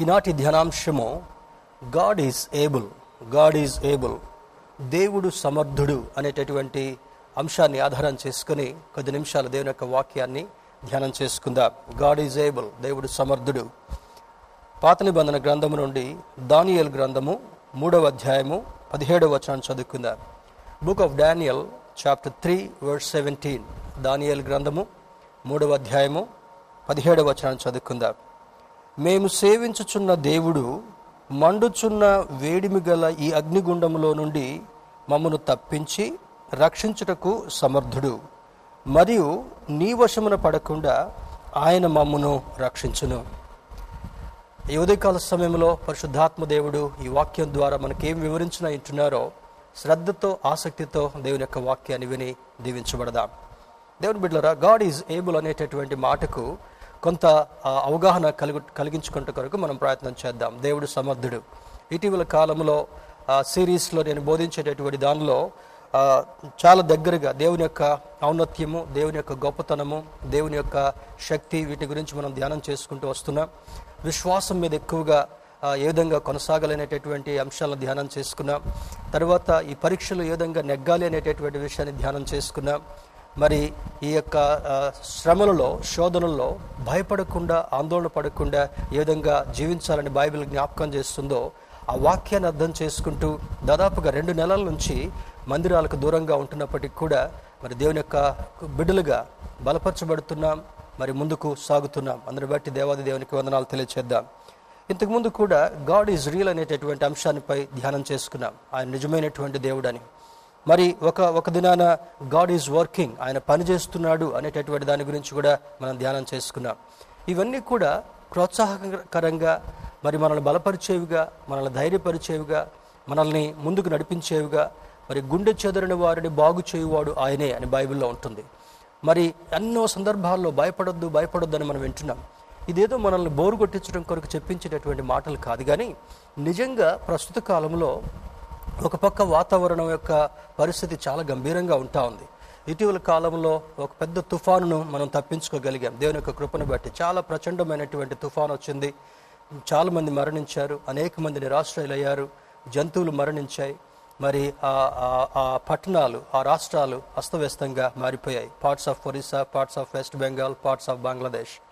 ఈనాటి ధ్యానాంశము God is able God is able దేవుడు సమర్థుడు అనేటటువంటి అంశాన్ని ఆధారం చేసుకుని కొద్ది నిమిషాలు దేవుని యొక్క వాక్యాన్ని ధ్యానం చేసుకుందాం. గాడ్ ఈజ్ ఏబుల్ దేవుడు సమర్థుడు పాత నిబంధన గ్రంథము నుండి దానియల్ గ్రంథము మూడవ అధ్యాయము పదిహేడవ వచనం చదువుకుందాం. Book of Daniel chapter three word seventeen Daniel గ్రంథము మూడవ అధ్యాయము పదిహేడవ వచనం చదువుకుందాం. మేము సేవించుచున్న దేవుడు మండుచున్న వేడిమి గల ఈ అగ్నిగుండములో నుండి మమ్మను తప్పించి రక్షించుటకు సమర్థుడు. మరియు నీ వశమున పడకుండా ఆయన మమ్మను రక్షించును. ఈ ఉదయకాల సమయంలో పరిశుద్ధాత్మ దేవుడు ఈ వాక్యం ద్వారా మనకేం వివరించిన ఇంటున్నారో శ్రద్ధతో ఆసక్తితో దేవుని యొక్క వాక్యాన్ని విని దీవించబడదాం. దేవుని బిడ్డలరా గాడ్ ఈజ్ ఏబుల్ అనేటటువంటి మాటకు కొంత అవగాహన కలిగి కలిగించుకుంట కొరకు మనం ప్రయత్నం చేద్దాం. దేవుడు సమర్థుడు. ఇటీవల కాలంలో సిరీస్లో నేను బోధించేటటువంటి దానిలో చాలా దగ్గరగా దేవుని యొక్క ఔన్నత్యము దేవుని యొక్క గొప్పతనము దేవుని యొక్క శక్తి వీటి గురించి మనం ధ్యానం చేసుకుంటూ వస్తున్నాం విశ్వాసం మీద ఎక్కువగా ఏ విధంగా కొనసాగాలనేటటువంటి అంశాలను ధ్యానం చేసుకున్నాం తర్వాత ఈ పరీక్షలు ఏ విధంగా నెగ్గాలి అనేటటువంటి విషయాన్ని ధ్యానం చేసుకున్నాం మరి ఈ యొక్క శ్రమలలో శోధనల్లో భయపడకుండా ఆందోళన పడకుండా ఏ విధంగా జీవించాలని బైబిల్ జ్ఞాపకం చేస్తుందో ఆ వాక్యాన్ని అర్థం చేసుకుంటూ దాదాపుగా రెండు నెలల నుంచి మందిరాలకు దూరంగా ఉంటున్నప్పటికీ కూడా మరి దేవుని యొక్క బిడ్డలుగా బలపరచబడుతున్నాం మరి ముందుకు సాగుతున్నాం. అందరిని బట్టి దేవాది దేవునికి వందనాలు తెలియచేద్దాం. ఇంతకుముందు కూడా గాడ్ ఈజ్ రియల్ అనేటటువంటి అంశాన్నిపై ధ్యానం చేసుకున్నాం. ఆయన నిజమైనటువంటి దేవుడని. మరి ఒక ఒక దినాన గాడ్ ఈజ్ వర్కింగ్ ఆయన పని చేస్తున్నాడు అనేటటువంటి దాని గురించి కూడా మనం ధ్యానం చేసుకున్నాం. ఇవన్నీ కూడా ప్రోత్సాహకరంగా మరి మనల్ని బలపరిచేవిగా మనల్ని ధైర్యపరిచేవిగా మనల్ని ముందుకు నడిపించేవిగా మరి గుండె చెదరని వారిని బాగు చేయువాడు ఆయనే అని బైబిల్లో ఉంటుంది. మరి ఎన్నో సందర్భాల్లో భయపడొద్దు భయపడొద్దు అని మనం వింటున్నాం. ఇదేదో మనల్ని బోరు కొట్టించడం కొరకు చెప్పించేటటువంటి మాటలు కాదు కానీ నిజంగా ప్రస్తుత కాలంలో ఒక పక్క వాతావరణం యొక్క పరిస్థితి చాలా గంభీరంగా ఉంటా ఉంది. ఇటీవల కాలంలో ఒక పెద్ద తుఫానును మనం తప్పించుకోగలిగాం. దేవుని యొక్క కృపను బట్టి చాలా ప్రచండమైనటువంటి తుఫాను వచ్చింది. చాలామంది మరణించారు. అనేక మంది నిరాశ్రయులయ్యారు. జంతువులు మరణించాయి. మరి ఆ ఆ- పట్టణాలు ఆ రాష్ట్రాలు అస్తవ్యస్తంగా మారిపోయాయి. Parts of Orissa parts of West Bengal parts of Bangladesh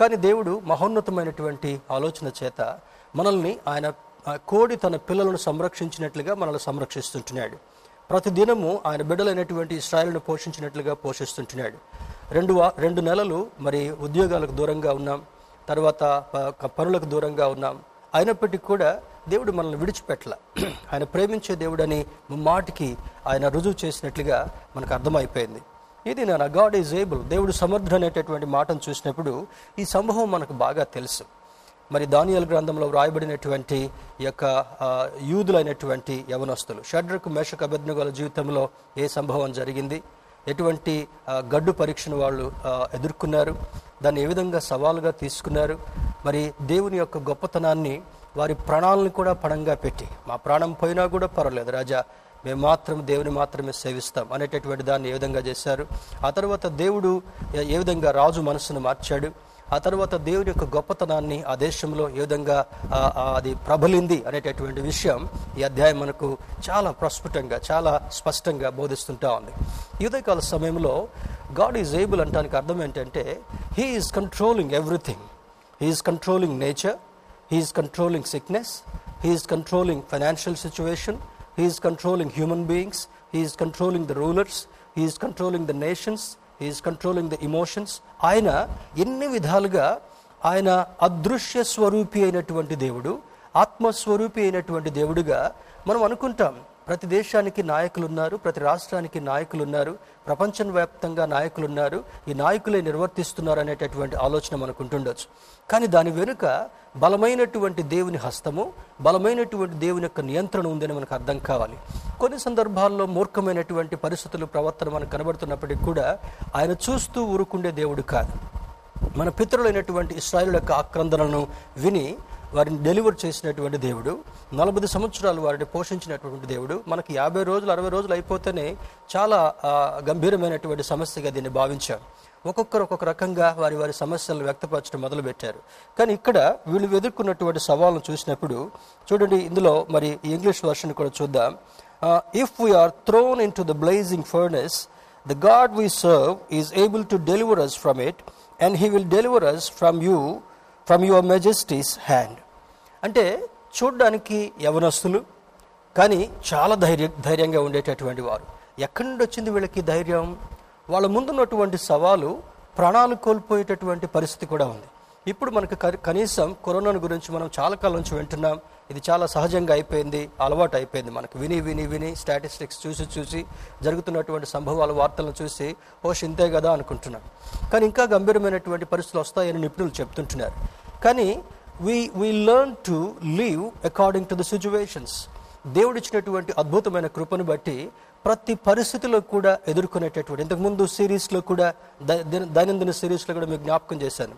కానీ దేవుడు మహోన్నతమైనటువంటి ఆలోచన చేత మనల్ని ఆయన కోడి తన పిల్లలను సంరక్షించినట్లుగా మనల్ని సంరక్షిస్తుంటున్నాడు. ప్రతి దినము ఆయన బిడ్డలైనటువంటి స్థాయిలను పోషించినట్లుగా పోషిస్తుంటున్నాడు. రెండు రెండు నెలలు మరి ఉద్యోగాలకు దూరంగా ఉన్నాం. తర్వాత ప- పనులకు దూరంగా ఉన్నాం. అయినప్పటికీ కూడా దేవుడు మనల్ని విడిచిపెట్టల. ఆయన ప్రేమించే దేవుడని మాటికి ఆయన రుజువు చేసినట్లుగా మనకు అర్థమైపోయింది. ఇది నా గాడ్ ఈజ్ ఏబుల్ దేవుడు సమర్థుడు అనేటటువంటి మాటను చూసినప్పుడు ఈ సంభవం మనకు బాగా తెలుసు. మరి దానియల్ గ్రంథంలో వ్రాయబడినటువంటి యొక్క యూదులైనటువంటి యవనస్తులు. షడ్రకు మేషక అభ్యర్థుల జీవితంలో ఏ సంభవం జరిగింది? ఎటువంటి గడ్డు పరీక్షను వాళ్ళు ఎదుర్కొన్నారు? దాన్ని ఏ విధంగా సవాలుగా తీసుకున్నారు? మరి దేవుని యొక్క గొప్పతనాన్ని వారి ప్రాణాలను కూడా పణంగా పెట్టి మా ప్రాణం పోయినా కూడా పర్వాలేదు రాజా మేము మాత్రం దేవుని మాత్రమే సేవిస్తాం అనేటటువంటి దాన్ని ఏ విధంగా చేశారు? ఆ తర్వాత దేవుడు ఏ విధంగా రాజు మనసును మార్చాడు? ఆ తర్వాత దేవుడి యొక్క గొప్పతనాన్ని ఆ దేశంలో ఏ విధంగా అది ప్రబలింది అనేటటువంటి విషయం ఈ అధ్యాయం మనకు చాలా ప్రస్ఫుటంగా చాలా స్పష్టంగా బోధిస్తుంటా ఉంది. యుదయకాల సమయంలో గాడ్ ఈజ్ ఏబుల్ అంటానికి అర్థం ఏంటంటే he he's controlling everything. He's controlling nature he's controlling sickness he's controlling financial situation he's controlling human beings he's controlling the rulers he's controlling the nations is controlling the emotions ఆయన ఎన్ని విధాలుగా ఆయన అదృశ్య స్వరూపి అయినటువంటి దేవుడు ఆత్మస్వరూపి అయినటువంటి దేవుడుగా మనం అనుకుంటాం. ప్రతి దేశానికి నాయకులు ఉన్నారు ప్రతి రాష్ట్రానికి నాయకులు ఉన్నారు ప్రపంచవ్యాప్తంగా నాయకులు ఉన్నారు ఈ నాయకులే నిర్వర్తిస్తున్నారు అనేటటువంటి ఆలోచన మనకు ఉంటుండొచ్చు కానీ దాని వెనుక బలమైనటువంటి దేవుని హస్తము బలమైనటువంటి దేవుని యొక్క నియంత్రణ ఉందని మనకు అర్థం కావాలి. కొన్ని సందర్భాల్లో మూర్ఖమైనటువంటి పరిస్థితులు ప్రవర్తన మనకు కనబడుతున్నప్పటికీ కూడా ఆయన చూస్తూ ఊరుకుండే దేవుడు కాదు. మన పితరులైనటువంటి ఇస్రాయిల్ యొక్క ఆక్రందనను విని వారిని డెలివర్ చేసినటువంటి దేవుడు నలభై సంవత్సరాలు వారిని పోషించినటువంటి దేవుడు మనకి యాభై రోజులు అరవై రోజులు అయిపోతేనే చాలా గంభీరమైనటువంటి సమస్యగా దీన్ని భావించాం ఒక్కొక్కరు ఒక్కొక్క రకంగా వారి వారి సమస్యలను వ్యక్తపరచడం మొదలుపెట్టారు. కానీ ఇక్కడ వీళ్ళు ఎదుర్కొన్నటువంటి సవాళ్ళను చూసినప్పుడు చూడండి ఇందులో మరి ఇంగ్లీష్ వర్షన్ కూడా చూద్దాం. If we're thrown into the blazing furnace the God we serve is able to deliver us from it and he will deliver us from you from your majesty's hand అంటే చూడ్డానికి యవనస్తులు కానీ చాలా ధైర్య ధైర్యంగా ఉండేటటువంటి వారు. ఎక్కడి నుండి వచ్చింది వీళ్ళకి ధైర్యం? వాళ్ళ ముందున్నటువంటి సవాలు ప్రాణాలు కోల్పోయేటటువంటి పరిస్థితి కూడా ఉంది. ఇప్పుడు మనకు కనీసం కరోనాను గురించి మనం చాలా కాలం నుంచి వింటున్నాం. ఇది చాలా సహజంగా అయిపోయింది అలవాటు అయిపోయింది మనకు. విని విని విని స్టాటిస్టిక్స్ చూసి చూసి జరుగుతున్నటువంటి సంభవాల వార్తలను చూసి ఓ ఇంతే కదా అనుకుంటున్నాం. కానీ ఇంకా గంభీరమైనటువంటి పరిస్థితులు వస్తాయని నిపుణులు చెప్తుంటున్నారు. కానీ we we learn to live according to the situations దేవుడిచ్చినటువంటి అద్భుతమైన కృపను బట్టి ప్రతి పరిస్థితిలో కూడా ఎదుర్కొనేటటువంటి ఇంతకుముందు సిరీస్లో కూడా ద- దైనందిన సిరీస్లో కూడా మీకు జ్ఞాపకం చేశాను.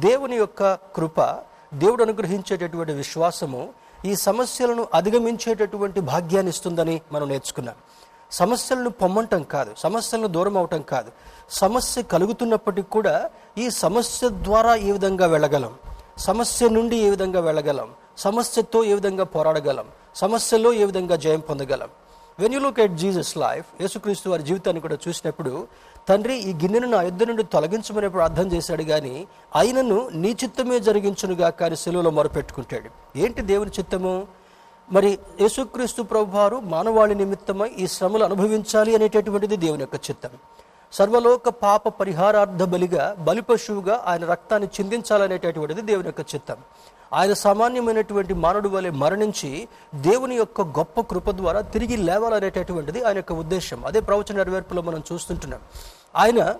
దేవుని యొక్క కృప దేవుడు అనుగ్రహించేటటువంటి విశ్వాసము ఈ సమస్యలను అధిగమించేటటువంటి భాగ్యాన్ని ఇస్తుందని మనం నేర్చుకున్నాం. సమస్యలను పొమ్మంటం కాదు సమస్యలను దూరం అవటం కాదు. సమస్య కలుగుతున్నప్పటికీ కూడా ఈ సమస్య ద్వారా ఈ విధంగా వెళ్ళగలం? సమస్య నుండి ఏ విధంగా వెళ్ళగలం? సమస్యతో ఏ విధంగా పోరాడగలం? సమస్యలో ఏ విధంగా జయం పొందగలం? When you look at Jesus life యేసుక్రీస్తు వారి జీవితాన్ని కూడా చూసినప్పుడు తండ్రి ఈ గిన్నెను నా యుద్ధ నుండి తొలగించమని ప్రార్థన చేశాడు కానీ ఆయనను నీ చిత్తమే జరిగించునుగా కానీ సెలవులో మొరపెట్టుకుంటాడు. ఏంటి దేవుని చిత్తము? మరి యేసుక్రీస్తు ప్రభువారు మానవాళి నిమిత్తమై ఈ శ్రమలు అనుభవించాలి అనేటటువంటిది దేవుని యొక్క చిత్తం. సర్వలోక పాప పరిహారార్థ బలిగా బలిపశువుగా ఆయన రక్తాన్ని చిందించాలనేటటువంటిది దేవుని యొక్క చిత్తం. ఆయన సామాన్యమైనటువంటి మానవుడు వలె మరణించి దేవుని యొక్క గొప్ప కృప ద్వారా తిరిగి లేవాలనేటటువంటిది ఆయన యొక్క ఉద్దేశం. అదే ప్రవచన నెరవేర్పులో మనం చూస్తుంటున్నాం. ఆయన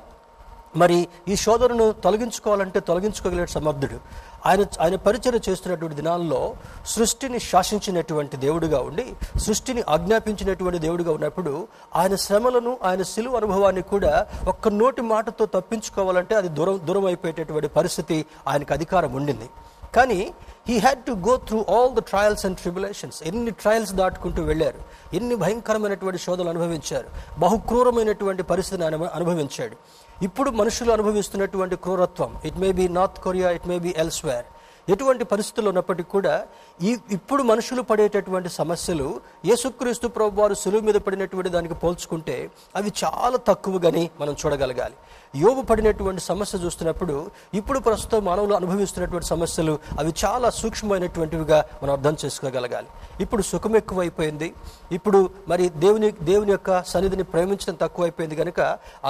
మరి ఈ శోధనను తొలగించుకోవాలంటే తొలగించుకోగలిగే సమర్థుడు. ఆయన ఆయన పరిచయం చేస్తున్నటువంటి దినాల్లో సృష్టిని శాసించినటువంటి దేవుడిగా ఉండి సృష్టిని ఆజ్ఞాపించినటువంటి దేవుడిగా ఉన్నప్పుడు ఆయన శ్రమలను ఆయన సిలువ అనుభవాన్ని కూడా ఒక్క నోటి మాటతో తప్పించుకోవాలంటే అది దూరం దూరం అయిపోయేటటువంటి పరిస్థితి ఆయనకు అధికారం ఉండింది. కానీ he had to go through all the trials and tribulations ఎన్ని ట్రయల్స్ దాటుకుంటూ వెళ్ళారు. ఎన్ని భయంకరమైనటువంటి శోధనలు అనుభవించారు. బహుక్రూరమైనటువంటి పరిస్థితిని ఆయన అనుభవించాడు. ఇప్పుడు మనుషులు అనుభవిస్తున్నటువంటి క్రూరత్వం it may be North Korea it may be elsewhere ఎటువంటి పరిస్థితులు ఉన్నప్పటికీ కూడా ఈ ఇప్పుడు మనుషులు పడేటటువంటి సమస్యలు యేసుక్రీస్తు ప్రభు వారు సులువు మీద పడినటువంటి దానికి పోల్చుకుంటే అవి చాలా తక్కువగాని మనం చూడగలగాలి. యోగు పడినటువంటి సమస్య చూస్తున్నప్పుడు ఇప్పుడు ప్రస్తుతం మానవులు అనుభవిస్తున్నటువంటి సమస్యలు అవి చాలా సూక్ష్మమైనటువంటివిగా మనం అర్థం చేసుకోగలగాలి. ఇప్పుడు సుఖం ఎక్కువైపోయింది. ఇప్పుడు మరి దేవుని దేవుని యొక్క సన్నిధిని ప్రేమించడం తక్కువైపోయింది కనుక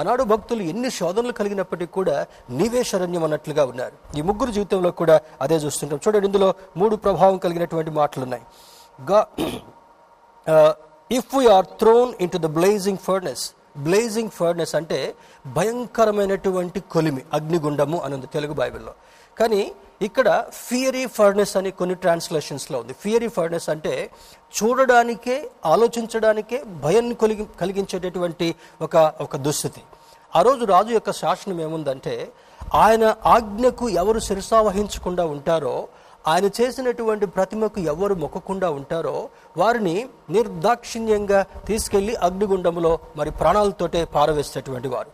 ఆనాడు భక్తులు ఎన్ని శోధనలు కలిగినప్పటికీ కూడా నీవే శరణ్యం అన్నట్లుగా ఉన్నారు. ఈ ముగ్గురు జీవితంలో కూడా అదే చూస్తుంటాం. చూడండి ఇందులో మూడు ప్రభావం కలిగినటువంటి మాటలు ఉన్నాయి గా if we're thrown into the blazing furnace blazing furnace అంటే భయంకరమైనటువంటి కొలిమి అగ్నిగుండము అని ఉంది తెలుగు బైబిల్లో. కానీ ఇక్కడ ఫియరీ ఫర్నెస్ అని కొన్ని ట్రాన్స్లేషన్స్లో ఉంది. ఫియరీ ఫర్నెస్ అంటే చూడడానికే ఆలోచించడానికే భయాన్ని కలిగి కలిగించేటటువంటి ఒక ఒక దుస్థితి. ఆ రోజు రాజు యొక్క శాసనం ఏముందంటే ఆయన ఆజ్ఞకు ఎవరు శిరసావహించకుండా ఉంటారో ఆయన చేసినటువంటి ప్రతిమకు ఎవరు మొక్కకుండా ఉంటారో వారిని నిర్దాక్షిణ్యంగా తీసుకెళ్ళి అగ్నిగుండంలో మరి ప్రాణాలతోటే పారవేసేటటువంటి వారు.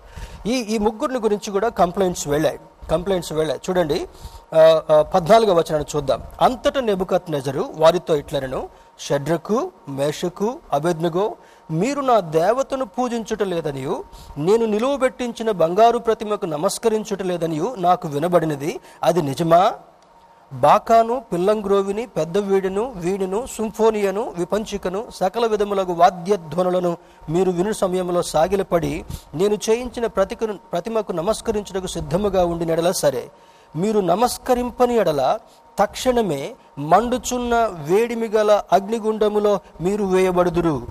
ఈ ఈ ముగ్గురిని గురించి కూడా కంప్లైంట్స్ వెళ్ళాయి. కంప్లైంట్స్ వెళ్ళాయి. చూడండి ఆ, పద్నాలుగో వచనాన్ని చూద్దాం. అంతటా నెబుకత్ నెజరు వారితో ఇట్లనను షడ్రకు మేషకు అభెజ్ఞగో మీరు నా దేవతను పూజించుట లేదనియు నేను నిలువబెట్టించిన బంగారు ప్రతిమకు నమస్కరించుట లేదనియు నాకు వినబడినది అది నిజమా? బాకాను పిల్లంగ్రోవిని పెద్ద వీడును వీణును సింఫోనియను విపంచికను సకల విధములకు వాద్యధ్వనులను మీరు విను సమయంలో సాగిలపడి నేను చేయించిన ప్రతికను ప్రతిమకు నమస్కరించుటకు సిద్ధముగా ఉండి నెడల సరే. మీరు నమస్కరింపని ఎడల తక్షణమే మండుచున్న వేడిమి గల అగ్నిగుండములో మీరు వేయబడుదురు.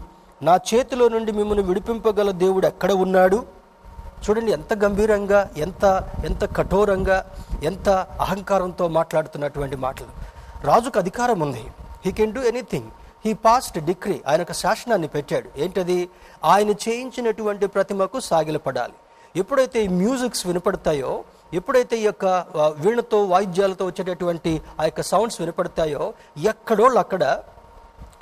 నా చేతిలో నుండి మిమ్మల్ని విడిపింపగల దేవుడు ఎక్కడ ఉన్నాడు? చూడండి ఎంత గంభీరంగా ఎంత ఎంత కఠోరంగా ఎంత అహంకారంతో మాట్లాడుతున్నటువంటి మాటలు. రాజుకు అధికారం ఉంది. He can do anything he passed decree ఆయన ఒక శాసనాన్ని పెట్టాడు. ఏంటది? ఆయన చేయించినటువంటి ప్రతిమకు సాగిలపడాలి. ఎప్పుడైతే ఈ మ్యూజిక్స్ వినపడతాయో ఎప్పుడైతే ఈ యొక్క వీణతో వాయిద్యాలతో వచ్చేటటువంటి ఆ యొక్క సౌండ్స్ వినపడతాయో ఎక్కడోళ్ళు అక్కడ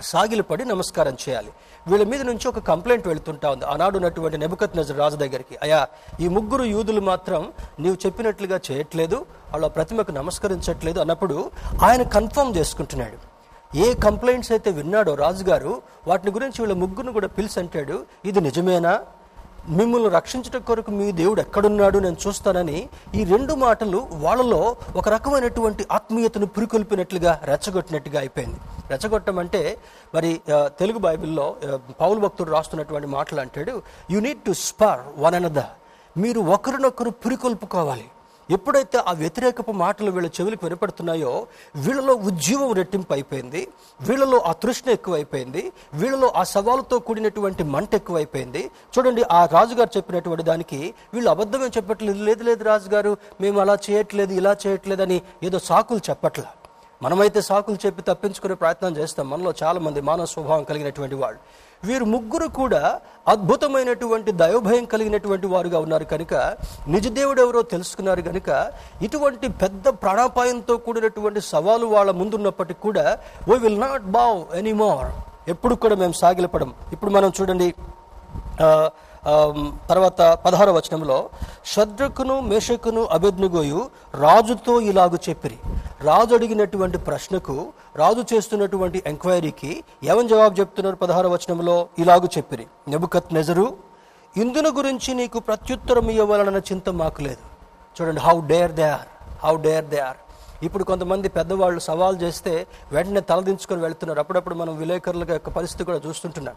సాగిలపడి నమస్కారం చేయాలి. వీళ్ళ మీద నుంచి ఒక కంప్లైంట్ వెళుతుంటా ఉంది. ఆనాడు ఉన్నటువంటి నెబుకత్ నజర్ రాజు దగ్గరికి అయా ఈ ముగ్గురు యూదులు మాత్రం నీవు చెప్పినట్లుగా చేయట్లేదు వాళ్ళ ప్రతిమకు నమస్కరించట్లేదు అన్నప్పుడు ఆయన కన్ఫర్మ్ చేసుకుంటున్నాడు. ఏ కంప్లైంట్స్ అయితే విన్నాడో రాజుగారు వాటిని గురించి వీళ్ళ ముగ్గురు కూడా పిలిచి అంటాడు ఇది నిజమేనా? మిమ్మల్ని రక్షించట కొరకు మీ దేవుడు ఎక్కడున్నాడు నేను చూస్తానని ఈ రెండు మాటలు వాళ్ళలో ఒక రకమైనటువంటి ఆత్మీయతను పురికొల్పినట్లుగా రెచ్చగొట్టినట్టుగా అయిపోయింది. రెచ్చగొట్టమంటే మరి తెలుగు బైబిల్లో పౌలు భక్తుడు రాస్తున్నటువంటి మాటలు అంటాడు you need to spur one another మీరు ఒకరినొకరు పురికొల్పుకోవాలి. ఎప్పుడైతే ఆ వ్యతిరేకపు మాటలు వీళ్ళ చెవులకు వినపడుతున్నాయో వీళ్ళలో ఉద్యమం రెట్టింపు అయిపోయింది. వీళ్ళలో ఆ తృష్ణ ఎక్కువైపోయింది. వీళ్ళలో ఆ సవాలుతో కూడినటువంటి మంట ఎక్కువైపోయింది. చూడండి ఆ రాజుగారు చెప్పినటువంటి దానికి వీళ్ళు అబద్ధమే చెప్పట్లేదు. లేదు లేదు రాజుగారు మేము అలా చేయట్లేదు ఇలా చేయట్లేదు అని ఏదో సాకులు చెప్పట్లా. మనమైతే సాకులు చెప్పి తప్పించుకునే ప్రయత్నం చేస్తాం. మనలో చాలా మంది మానవ స్వభావం కలిగినటువంటి వాళ్ళు. వీరు ముగ్గురు కూడా అద్భుతమైనటువంటి దైవభయం కలిగినటువంటి వారుగా ఉన్నారు కనుక నిజదేవుడు ఎవరో తెలుసుకున్నారు కనుక ఇటువంటి పెద్ద ప్రాణాపాయంతో కూడినటువంటి సవాలు వాళ్ళ ముందున్నప్పటికీ కూడా we will not bow anymore ఎప్పుడు కూడా మేము సాగిలపడం. ఇప్పుడు మనం చూడండి తర్వాత పదహార వచనంలో శద్రకును మేషకును అభిజ్ఞగోయు రాజుతో ఇలాగు చెప్పిరి. రాజు అడిగినటువంటి ప్రశ్నకు రాజు చేస్తున్నటువంటి ఎంక్వైరీకి ఏమని జవాబు చెప్తున్నారు పదహార వచనంలో? ఇలాగు చెప్పిరి. నెబుకత్ నెజరు ఇందును గురించి నీకు ప్రత్యుత్తరం ఇవ్వాలన్న చింత మాకు లేదు. చూడండి how dare they are how dare they are ఇప్పుడు కొంతమంది పెద్దవాళ్ళు సవాల్ చేస్తే వెంటనే తలదించుకొని వెళ్తున్నారు. అప్పుడప్పుడు మనం విలేకరుల యొక్క పరిస్థితి కూడా చూస్తుంటున్నాం.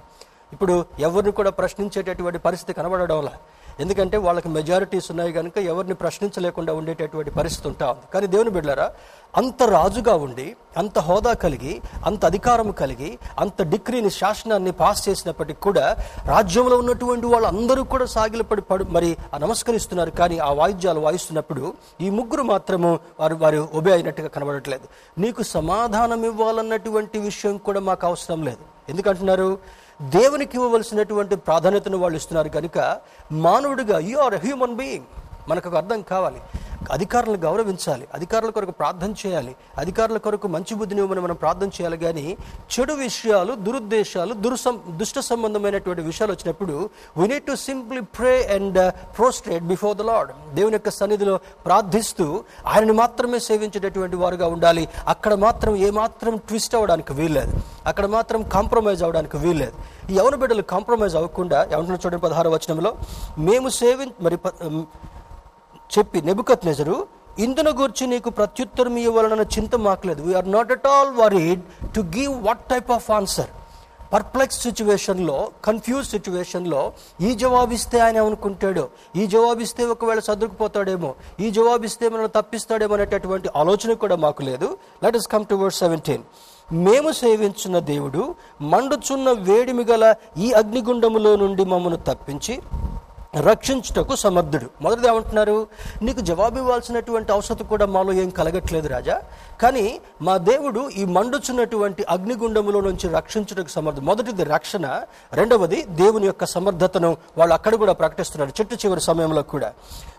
ఇప్పుడు ఎవరిని కూడా ప్రశ్నించేటటువంటి పరిస్థితి కనబడడంలా ఎందుకంటే వాళ్ళకి మెజారిటీస్ ఉన్నాయి కనుక ఎవరిని ప్రశ్నించలేకుండా ఉండేటటువంటి పరిస్థితి ఉంటా ఉంది. కానీ దేవుని బిడ్డారా అంత రాజుగా ఉండి అంత హోదా కలిగి అంత అధికారం కలిగి అంత డిగ్రీని శాసనాన్ని పాస్ చేసినప్పటికీ కూడా రాజ్యంలో ఉన్నటువంటి వాళ్ళందరూ కూడా సాగిలపడి పడు మరి ఆ నమస్కరిస్తున్నారు. కానీ ఆ వాయిద్యాలు వాయిస్తున్నప్పుడు ఈ ముగ్గురు మాత్రము వారు వారు ఒబే అయినట్టుగా కనబడట్లేదు. నీకు సమాధానం ఇవ్వాలన్నటువంటి విషయం కూడా మాకు అవసరం లేదు. ఎందుకంటున్నారు? దేవునికి ఇవ్వవలసినటువంటి ప్రాధాన్యతను వాళ్ళు ఇస్తున్నారు కనుక మానవుడిగా యు ఆర్ హ్యూమన్ బీయింగ్ మనకు అర్థం కావాలి. అధికారులను గౌరవించాలి. అధికారుల కొరకు ప్రార్థన చేయాలి. అధికారుల కొరకు మంచి బుద్ధిని ఇవ్వమని మనం ప్రార్థన చేయాలి. కానీ చెడు విషయాలు దురుద్దేశాలు దుర్సం దుష్ట సంబంధమైనటువంటి విషయాలు వచ్చినప్పుడు we need to simply pray and prostrate before the Lord దేవుని యొక్క సన్నిధిలో ప్రార్థిస్తూ ఆయనని మాత్రమే సేవించేటటువంటి వారుగా ఉండాలి. అక్కడ మాత్రం ఏమాత్రం ట్విస్ట్ అవ్వడానికి వీల్లేదు. అక్కడ మాత్రం కాంప్రమైజ్ అవ్వడానికి వీల్లేదు. ఈ యవన బిడ్డలు కాంప్రమైజ్ అవ్వకుండా ఏమంటున్నారు చూడండి పదహారు వచనంలో మేము సేవి మరి ప- చెప్పి నెబుకత్ నెజరు ఇందును గురించి నీకు ప్రత్యుత్తరం ఇవ్వాలన్న చింత మాకలేదు. We're not at all worried to give what type of answer perplex సిచ్యువేషన్లో కన్ఫ్యూజ్ సిచ్యువేషన్లో ఈ జవాబిస్తే ఆయన అనుకుంటాడు ఈ జవాబిస్తే ఒకవేళ సర్దుకుపోతాడేమో ఈ జవాబిస్తే మనల్ని తప్పిస్తాడేమో అనేటటువంటి ఆలోచన కూడా మాకు లేదు. Let us come to word seventeen మేము సేవించిన దేవుడు మండుచున్న వేడిమి గల ఈ అగ్నిగుండములో నుండి మమ్మను తప్పించి రక్షించుటకు సమర్థుడు. మొదటిది ఏమంటున్నారు? నీకు జవాబు ఇవ్వాల్సినటువంటి అవసరం కూడా మాలో ఏం కలగట్లేదు రాజా. కానీ మా దేవుడు ఈ మండుచున్నటువంటి అగ్నిగుండములో నుంచి రక్షించుటకు సమర్థ మొదటిది రక్షణ రెండవది దేవుని యొక్క సమర్థతను వాళ్ళు అక్కడ కూడా ప్రకటిస్తున్నారు చెట్టు చివరి సమయంలో కూడా.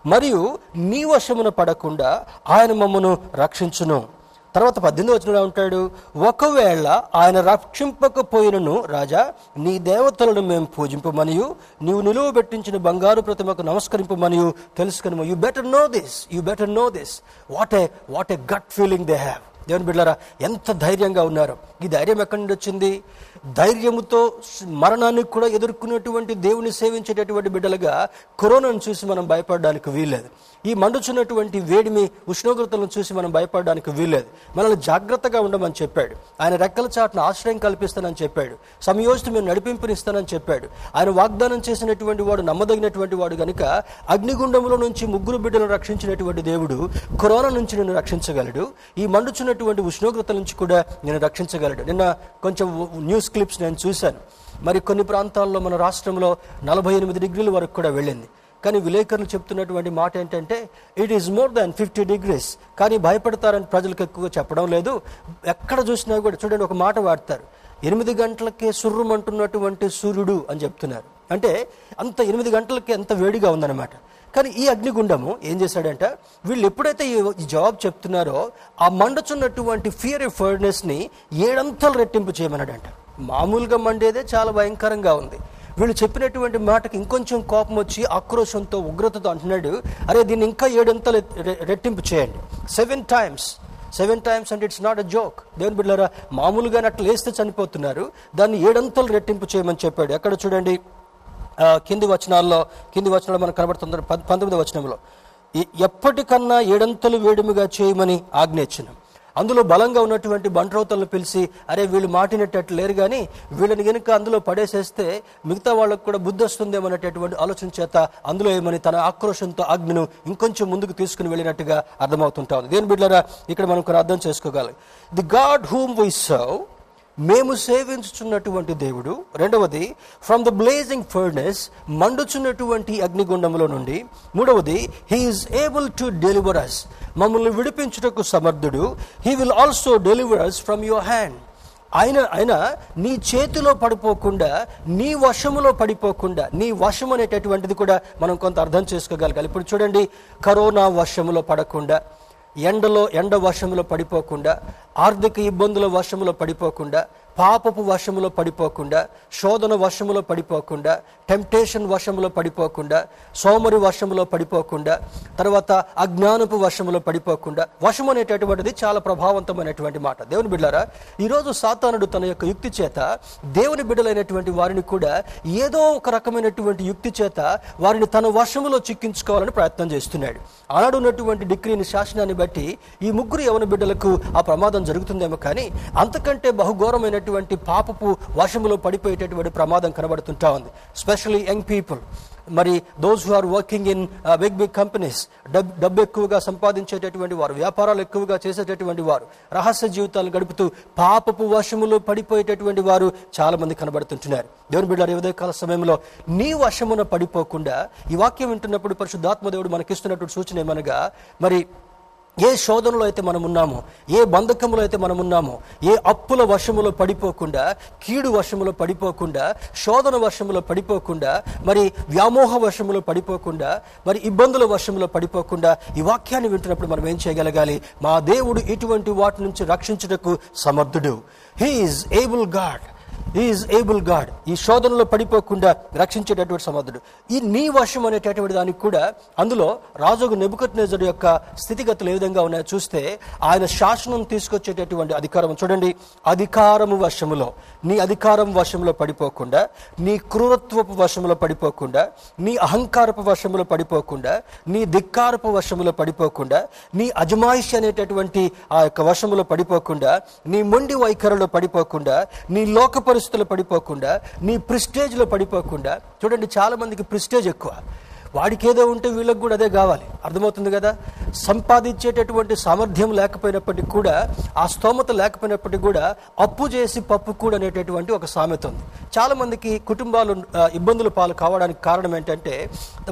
మరియు నీ వశమున పడకుండా ఆయన మమ్మను రక్షించును. తర్వాత పద్దెనిమిది వచ్చిన ఉంటాడు ఒకవేళ ఆయన రక్షింపకపోయినను రాజా నీ దేవతలను మేము పూజింపమనియు నీవు నిలువ పెట్టించిన బంగారు ప్రతిమకు నమస్కరింపమనియు. తెలుసుకుని you better know this you better know this what a what a gut feeling they have దేవుని బిడ్డారా ఎంత ధైర్యంగా ఉన్నారు. ఈ ధైర్యం ఎక్కడి నుండి వచ్చింది? ధైర్యముతో మరణానికి కూడా ఎదుర్కొనేటువంటి దేవుని సేవించేటటువంటి బిడ్డలుగా కరోనాను చూసి మనం భయపడడానికి వీల్లేదు. ఈ మండుచున్నటువంటి వేడిమి ఉష్ణోగ్రతలను చూసి మనం భయపడడానికి వీల్లేదు. మనల్ని జాగ్రత్తగా ఉండమని చెప్పాడు. ఆయన రెక్కల చాటును ఆశ్రయం కల్పిస్తానని చెప్పాడు. సమయోజిత మేము నడిపింపునిస్తానని చెప్పాడు. ఆయన వాగ్దానం చేసినటువంటి వాడు నమ్మదగినటువంటి వాడు గనుక అగ్నిగుండంలో నుంచి ముగ్గురు బిడ్డలను రక్షించినటువంటి దేవుడు కరోనా నుంచి నేను రక్షించగలడు. ఈ మండుచున్నటువంటి ఉష్ణోగ్రతల నుంచి కూడా నేను రక్షించగలడు. నిన్న కొంచెం న్యూస్ క్లిప్స్ నేను చూశాను. మరి కొన్ని ప్రాంతాల్లో మన రాష్ట్రంలో నలభై ఎనిమిది డిగ్రీల వరకు కూడా వెళ్ళింది. కానీ విలేకరులు చెప్తున్నటువంటి మాట ఏంటంటే it is more than fifty degrees కానీ భయపడతారని ప్రజలకు ఎక్కువగా చెప్పడం లేదు. ఎక్కడ చూసినా కూడా చూడండి ఒక మాట వాడతారు. ఎనిమిది గంటలకే సుర్రుమంటున్నటువంటి సూర్యుడు అని చెప్తున్నారు. అంటే అంత ఎనిమిది గంటలకి ఎంత వేడిగా ఉందన్నమాట. కానీ ఈ అగ్నిగుండము ఏం చేశాడంట వీళ్ళు ఎప్పుడైతే ఈ జవాబు చెప్తున్నారో ఆ మండచున్నటువంటి ఫియర్ ఆఫ్ని ఏడంతలు రెట్టింపు చేయమన్నాడంట. మామూలుగా మండేదే చాలా భయంకరంగా ఉంది. వీళ్ళు చెప్పినటువంటి మాటకి ఇంకొంచెం కోపం వచ్చి ఆక్రోశంతో ఉగ్రతతో అంటున్నాడు అరే దీన్ని ఇంకా ఏడంతలు రెట్టింపు చేయండి. Seven times seven times and it's not a joke దేవుని బిడ్డారా మామూలుగా అట్లా వేస్తే చనిపోతున్నారు. దాన్ని ఏడంతలు రెట్టింపు చేయమని చెప్పాడు. ఎక్కడ చూడండి? కింది వచనాల్లో కింది వచనాల్లో మనకు కనబడుతుంది. పంతొమ్మిది వచనంలో. ఎప్పటికన్నా ఏడంతలు వేడుముగా చేయమని ఆజ్ఞ ఇచ్చినాం. అందులో బలంగా ఉన్నటువంటి బంట్రౌతలను పిలిచి అరే వీళ్ళు మాటినట్టు లేరు కానీ వీళ్ళని కనుక అందులో పడేసేస్తే మిగతా వాళ్ళకు కూడా బుద్ధి వస్తుందేమనేటటువంటి ఆలోచన చేత అందులో ఏమని తన ఆక్రోషంతో ఆజ్ఞను ఇంకొంచెం ముందుకు తీసుకుని వెళ్ళినట్టుగా అర్థమవుతుంటా ఉంది. దేని బిడ్డరా ఇక్కడ మనం కొన్ని అర్థం చేసుకోగలం. The God whom we serve మేము సేవించుచున్నటువంటి దేవుడు. రెండవది ఫ్రమ్ ద బ్లేజింగ్ ఫర్నెస్ మండుచున్నటువంటి అగ్నిగుండంలో నుండి. మూడవది he's able to deliver us మమ్మల్ని విడిపించుటకు సమర్థుడు. He will also deliver us from your hand ఆయన ఆయన నీ చేతిలో పడిపోకుండా నీ వశములో పడిపోకుండా నీ వశం అనేటటువంటిది కూడా మనం కొంత అర్థం చేసుకోగలగాలి. ఇప్పుడు చూడండి కరోనా వశములో పడకుండా. ఎండలో ఎండ వర్షములో పడిపోకుండా ఆర్థిక ఇబ్బందుల వర్షములో పడిపోకుండా పాపపు వర్షములో పడిపోకుండా శోధన వర్షములో పడిపోకుండా టెంప్టేషన్ వర్షములో పడిపోకుండా సోమరి వశములో పడిపోకుండా తర్వాత అజ్ఞానపు వర్షములో పడిపోకుండా వర్షం అనేటటువంటిది చాలా ప్రభావవంతమైనటువంటి మాట. దేవుని బిడ్డారా ఈరోజు సాతానుడు తన యొక్క యుక్తి చేత దేవుని బిడ్డలైనటువంటి వారిని కూడా ఏదో ఒక రకమైనటువంటి యుక్తి చేత వారిని తన వర్షములో చిక్కించుకోవాలని ప్రయత్నం చేస్తున్నాడు. ఆనాడు ఉన్నటువంటి డిగ్రీని శాసనాన్ని బట్టి ఈ ముగ్గురు యవన బిడ్డలకు ఆ ప్రమాదం జరుగుతుందేమో కానీ అంతకంటే బహుఘోరమైనటువంటి పాపపు వశములో పడిపోయేటటువంటి ప్రమాదం కనబడుతుంటా ఉంది. స్పెషల్లీ యంగ్ పీపుల్ మరి those who are working in big big companies dub డబ్బు ఎక్కువగా సంపాదించేటటువంటి వారు వ్యాపారాలు ఎక్కువగా చేసేటటువంటి వారు రహస్య జీవితాలు గడుపుతూ పాపపు వశములో పడిపోయేటటువంటి వారు చాలా మంది కనబడుతుంటున్నారు. దేవుని బిడ్డారు ఈ ఉదయకాల సమయంలో నీ వశమున పడిపోకుండా ఈ వాక్యం వింటున్నప్పుడు పరిశుద్ధాత్మ దేవుడు మనకిస్తున్నటువంటి సూచన ఏమనగా మరి ఏ శోధనలో అయితే మనం ఉన్నామో ఏ బంధకంలో అయితే మనం ఉన్నామో ఏ అప్పుల వశములో పడిపోకుండా కీడు వశములో పడిపోకుండా శోధన వశములో పడిపోకుండా మరి వ్యామోహ వశములో పడిపోకుండా మరి ఇబ్బందుల వశములో పడిపోకుండా ఈ వాక్యాన్ని వింటున్నప్పుడు మనం ఏం చేయగలగాలి? మా దేవుడు ఇటువంటి వాటి నుంచి రక్షించుటకు సమర్థుడు. He's able God is able God ఈ శోధనలో పడిపోకుండా రక్షించేటటువంటి సమర్థుడు. ఈ నీ వర్షం అనేటటువంటి దానికి కూడా అందులో రాజుకు నెబుకత్ యొక్క స్థితిగతులు ఏ విధంగా ఉన్నాయో చూస్తే ఆయన శాసనం తీసుకొచ్చేటటువంటి అధికారం చూడండి. అధికారము వశములో. నీ అధికారం వశంలో పడిపోకుండా నీ క్రూరత్వపు వశములో పడిపోకుండా నీ అహంకారపు వశములో పడిపోకుండా నీ ధిక్కారపు వశములో పడిపోకుండా నీ అజమాయిషి అనేటటువంటి ఆ యొక్క వశములో పడిపోకుండా నీ మొండి వైఖరిలో పడిపోకుండా నీ లోకపు పరిస్థితులు పడిపోకుండా నీ ప్రిస్టేజ్లో పడిపోకుండా చూడండి చాలామందికి ప్రిస్టేజ్ ఎక్కువ. వాడికి ఏదో ఉంటే వీళ్ళకి కూడా అదే కావాలి. అర్థమవుతుంది కదా? సంపాదించేటటువంటి సామర్థ్యం లేకపోయినప్పటికీ కూడా ఆ స్తోమత లేకపోయినప్పటికీ కూడా అప్పు చేసి పప్పు కూడా అనేటటువంటి ఒక సామెత ఉంది. చాలామందికి కుటుంబాలు ఇబ్బందుల పాలు కావడానికి కారణం ఏంటంటే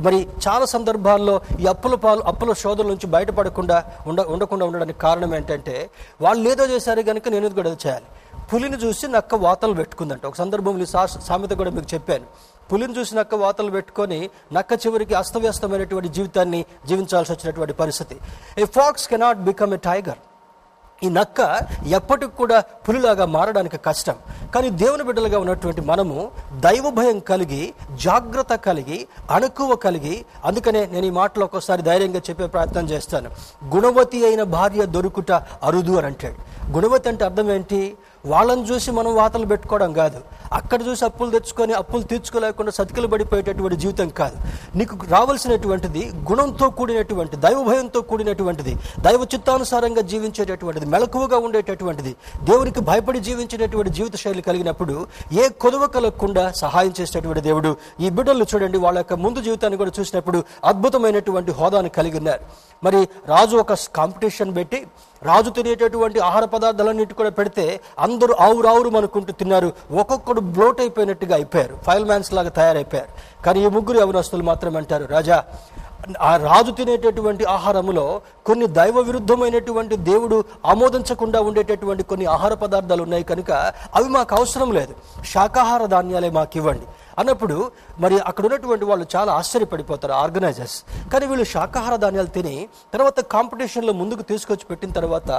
మరి చాలా సందర్భాల్లో ఈ అప్పుల పాలు అప్పుల శోధన నుంచి బయటపడకుండా ఉండ ఉండకుండా ఉండడానికి కారణం ఏంటంటే వాళ్ళు ఏదో చేశారు కనుక నేను కూడా చేయాలి. పులిని చూసి నక్క వాతలు పెట్టుకుందంట. ఒక సందర్భంలో సా- సామెత కూడా మీకు చెప్పాను. పులిని చూసి నక్క వాతలు పెట్టుకొని నక్క చివరికి అస్తవ్యస్తమైనటువంటి జీవితాన్ని జీవించాల్సి వచ్చినటువంటి పరిస్థితి. A fox cannot become a tiger ఈ నక్క ఎప్పటికి కూడా పులిలాగా మారడానికి కష్టం. కానీ దేవుని బిడ్డలుగా ఉన్నటువంటి మనము దైవ భయం కలిగి జాగ్రత్త కలిగి అణుకువ కలిగి అందుకనే నేను ఈ మాటలో ఒక్కోసారి ధైర్యంగా చెప్పే ప్రయత్నం చేస్తాను. గుణవతి అయిన భార్య దొరుకుట అరుదు అని అంటాడు. గుణవతి అంటే అర్థం ఏంటి? వాళ్ళని చూసి మనం వాతలు పెట్టుకోవడం కాదు. అక్కడ చూసి అప్పులు తెచ్చుకొని అప్పులు తీర్చుకోలేకుండా సతికిలు పడిపోయేటటువంటి జీవితం కాదు. నీకు రావాల్సినటువంటిది గుణంతో కూడినటువంటి దైవ భయంతో కూడినటువంటిది దైవ చిత్తానుసారంగా జీవించేటటువంటిది మెలకువగా ఉండేటటువంటిది దేవునికి భయపడి జీవించేటటువంటి జీవిత శైలి కలిగినప్పుడు ఏ కొదవ కలగకుండా సహాయం చేసేటటువంటి దేవుడు ఈ బిడ్డలు చూడండి. వాళ్ళ యొక్క ముందు జీవితాన్ని కూడా చూసినప్పుడు అద్భుతమైనటువంటి హోదాను కలిగి ఉన్నారు. మరి రాజు ఒక కాంపిటీషన్ పెట్టి రాజు తినేటటువంటి ఆహార పదార్థాలన్నిటి కూడా పెడితే అందరూ ఆవురు ఆవురు అనుకుంటూ తిన్నారు. ఒక్కొక్కడు బ్లోట్ అయిపోయినట్టుగా అయిపోయారు. ఫైల్ మ్యాన్స్ లాగా తయారైపోయారు. కానీ ఈ ముగ్గురు యవనస్తులు మాత్రం అంటారు రాజా ఆ రాజు తినేటటువంటి ఆహారములో కొన్ని దైవ విరుద్ధమైనటువంటి దేవుడు ఆమోదించకుండా ఉండేటటువంటి కొన్ని ఆహార పదార్థాలు ఉన్నాయి కనుక అవి మాకు అవసరం లేదు. శాకాహార ధాన్యాలే మాకు ఇవ్వండి. అన్నప్పుడు మరి అక్కడ ఉన్నటువంటి వాళ్ళు చాలా ఆశ్చర్యపడిపోతారు ఆర్గనైజర్స్. కానీ వీళ్ళు శాకాహార ధాన్యాలు తిని తర్వాత కాంపిటీషన్లో ముందుకు తీసుకొచ్చి పెట్టిన తర్వాత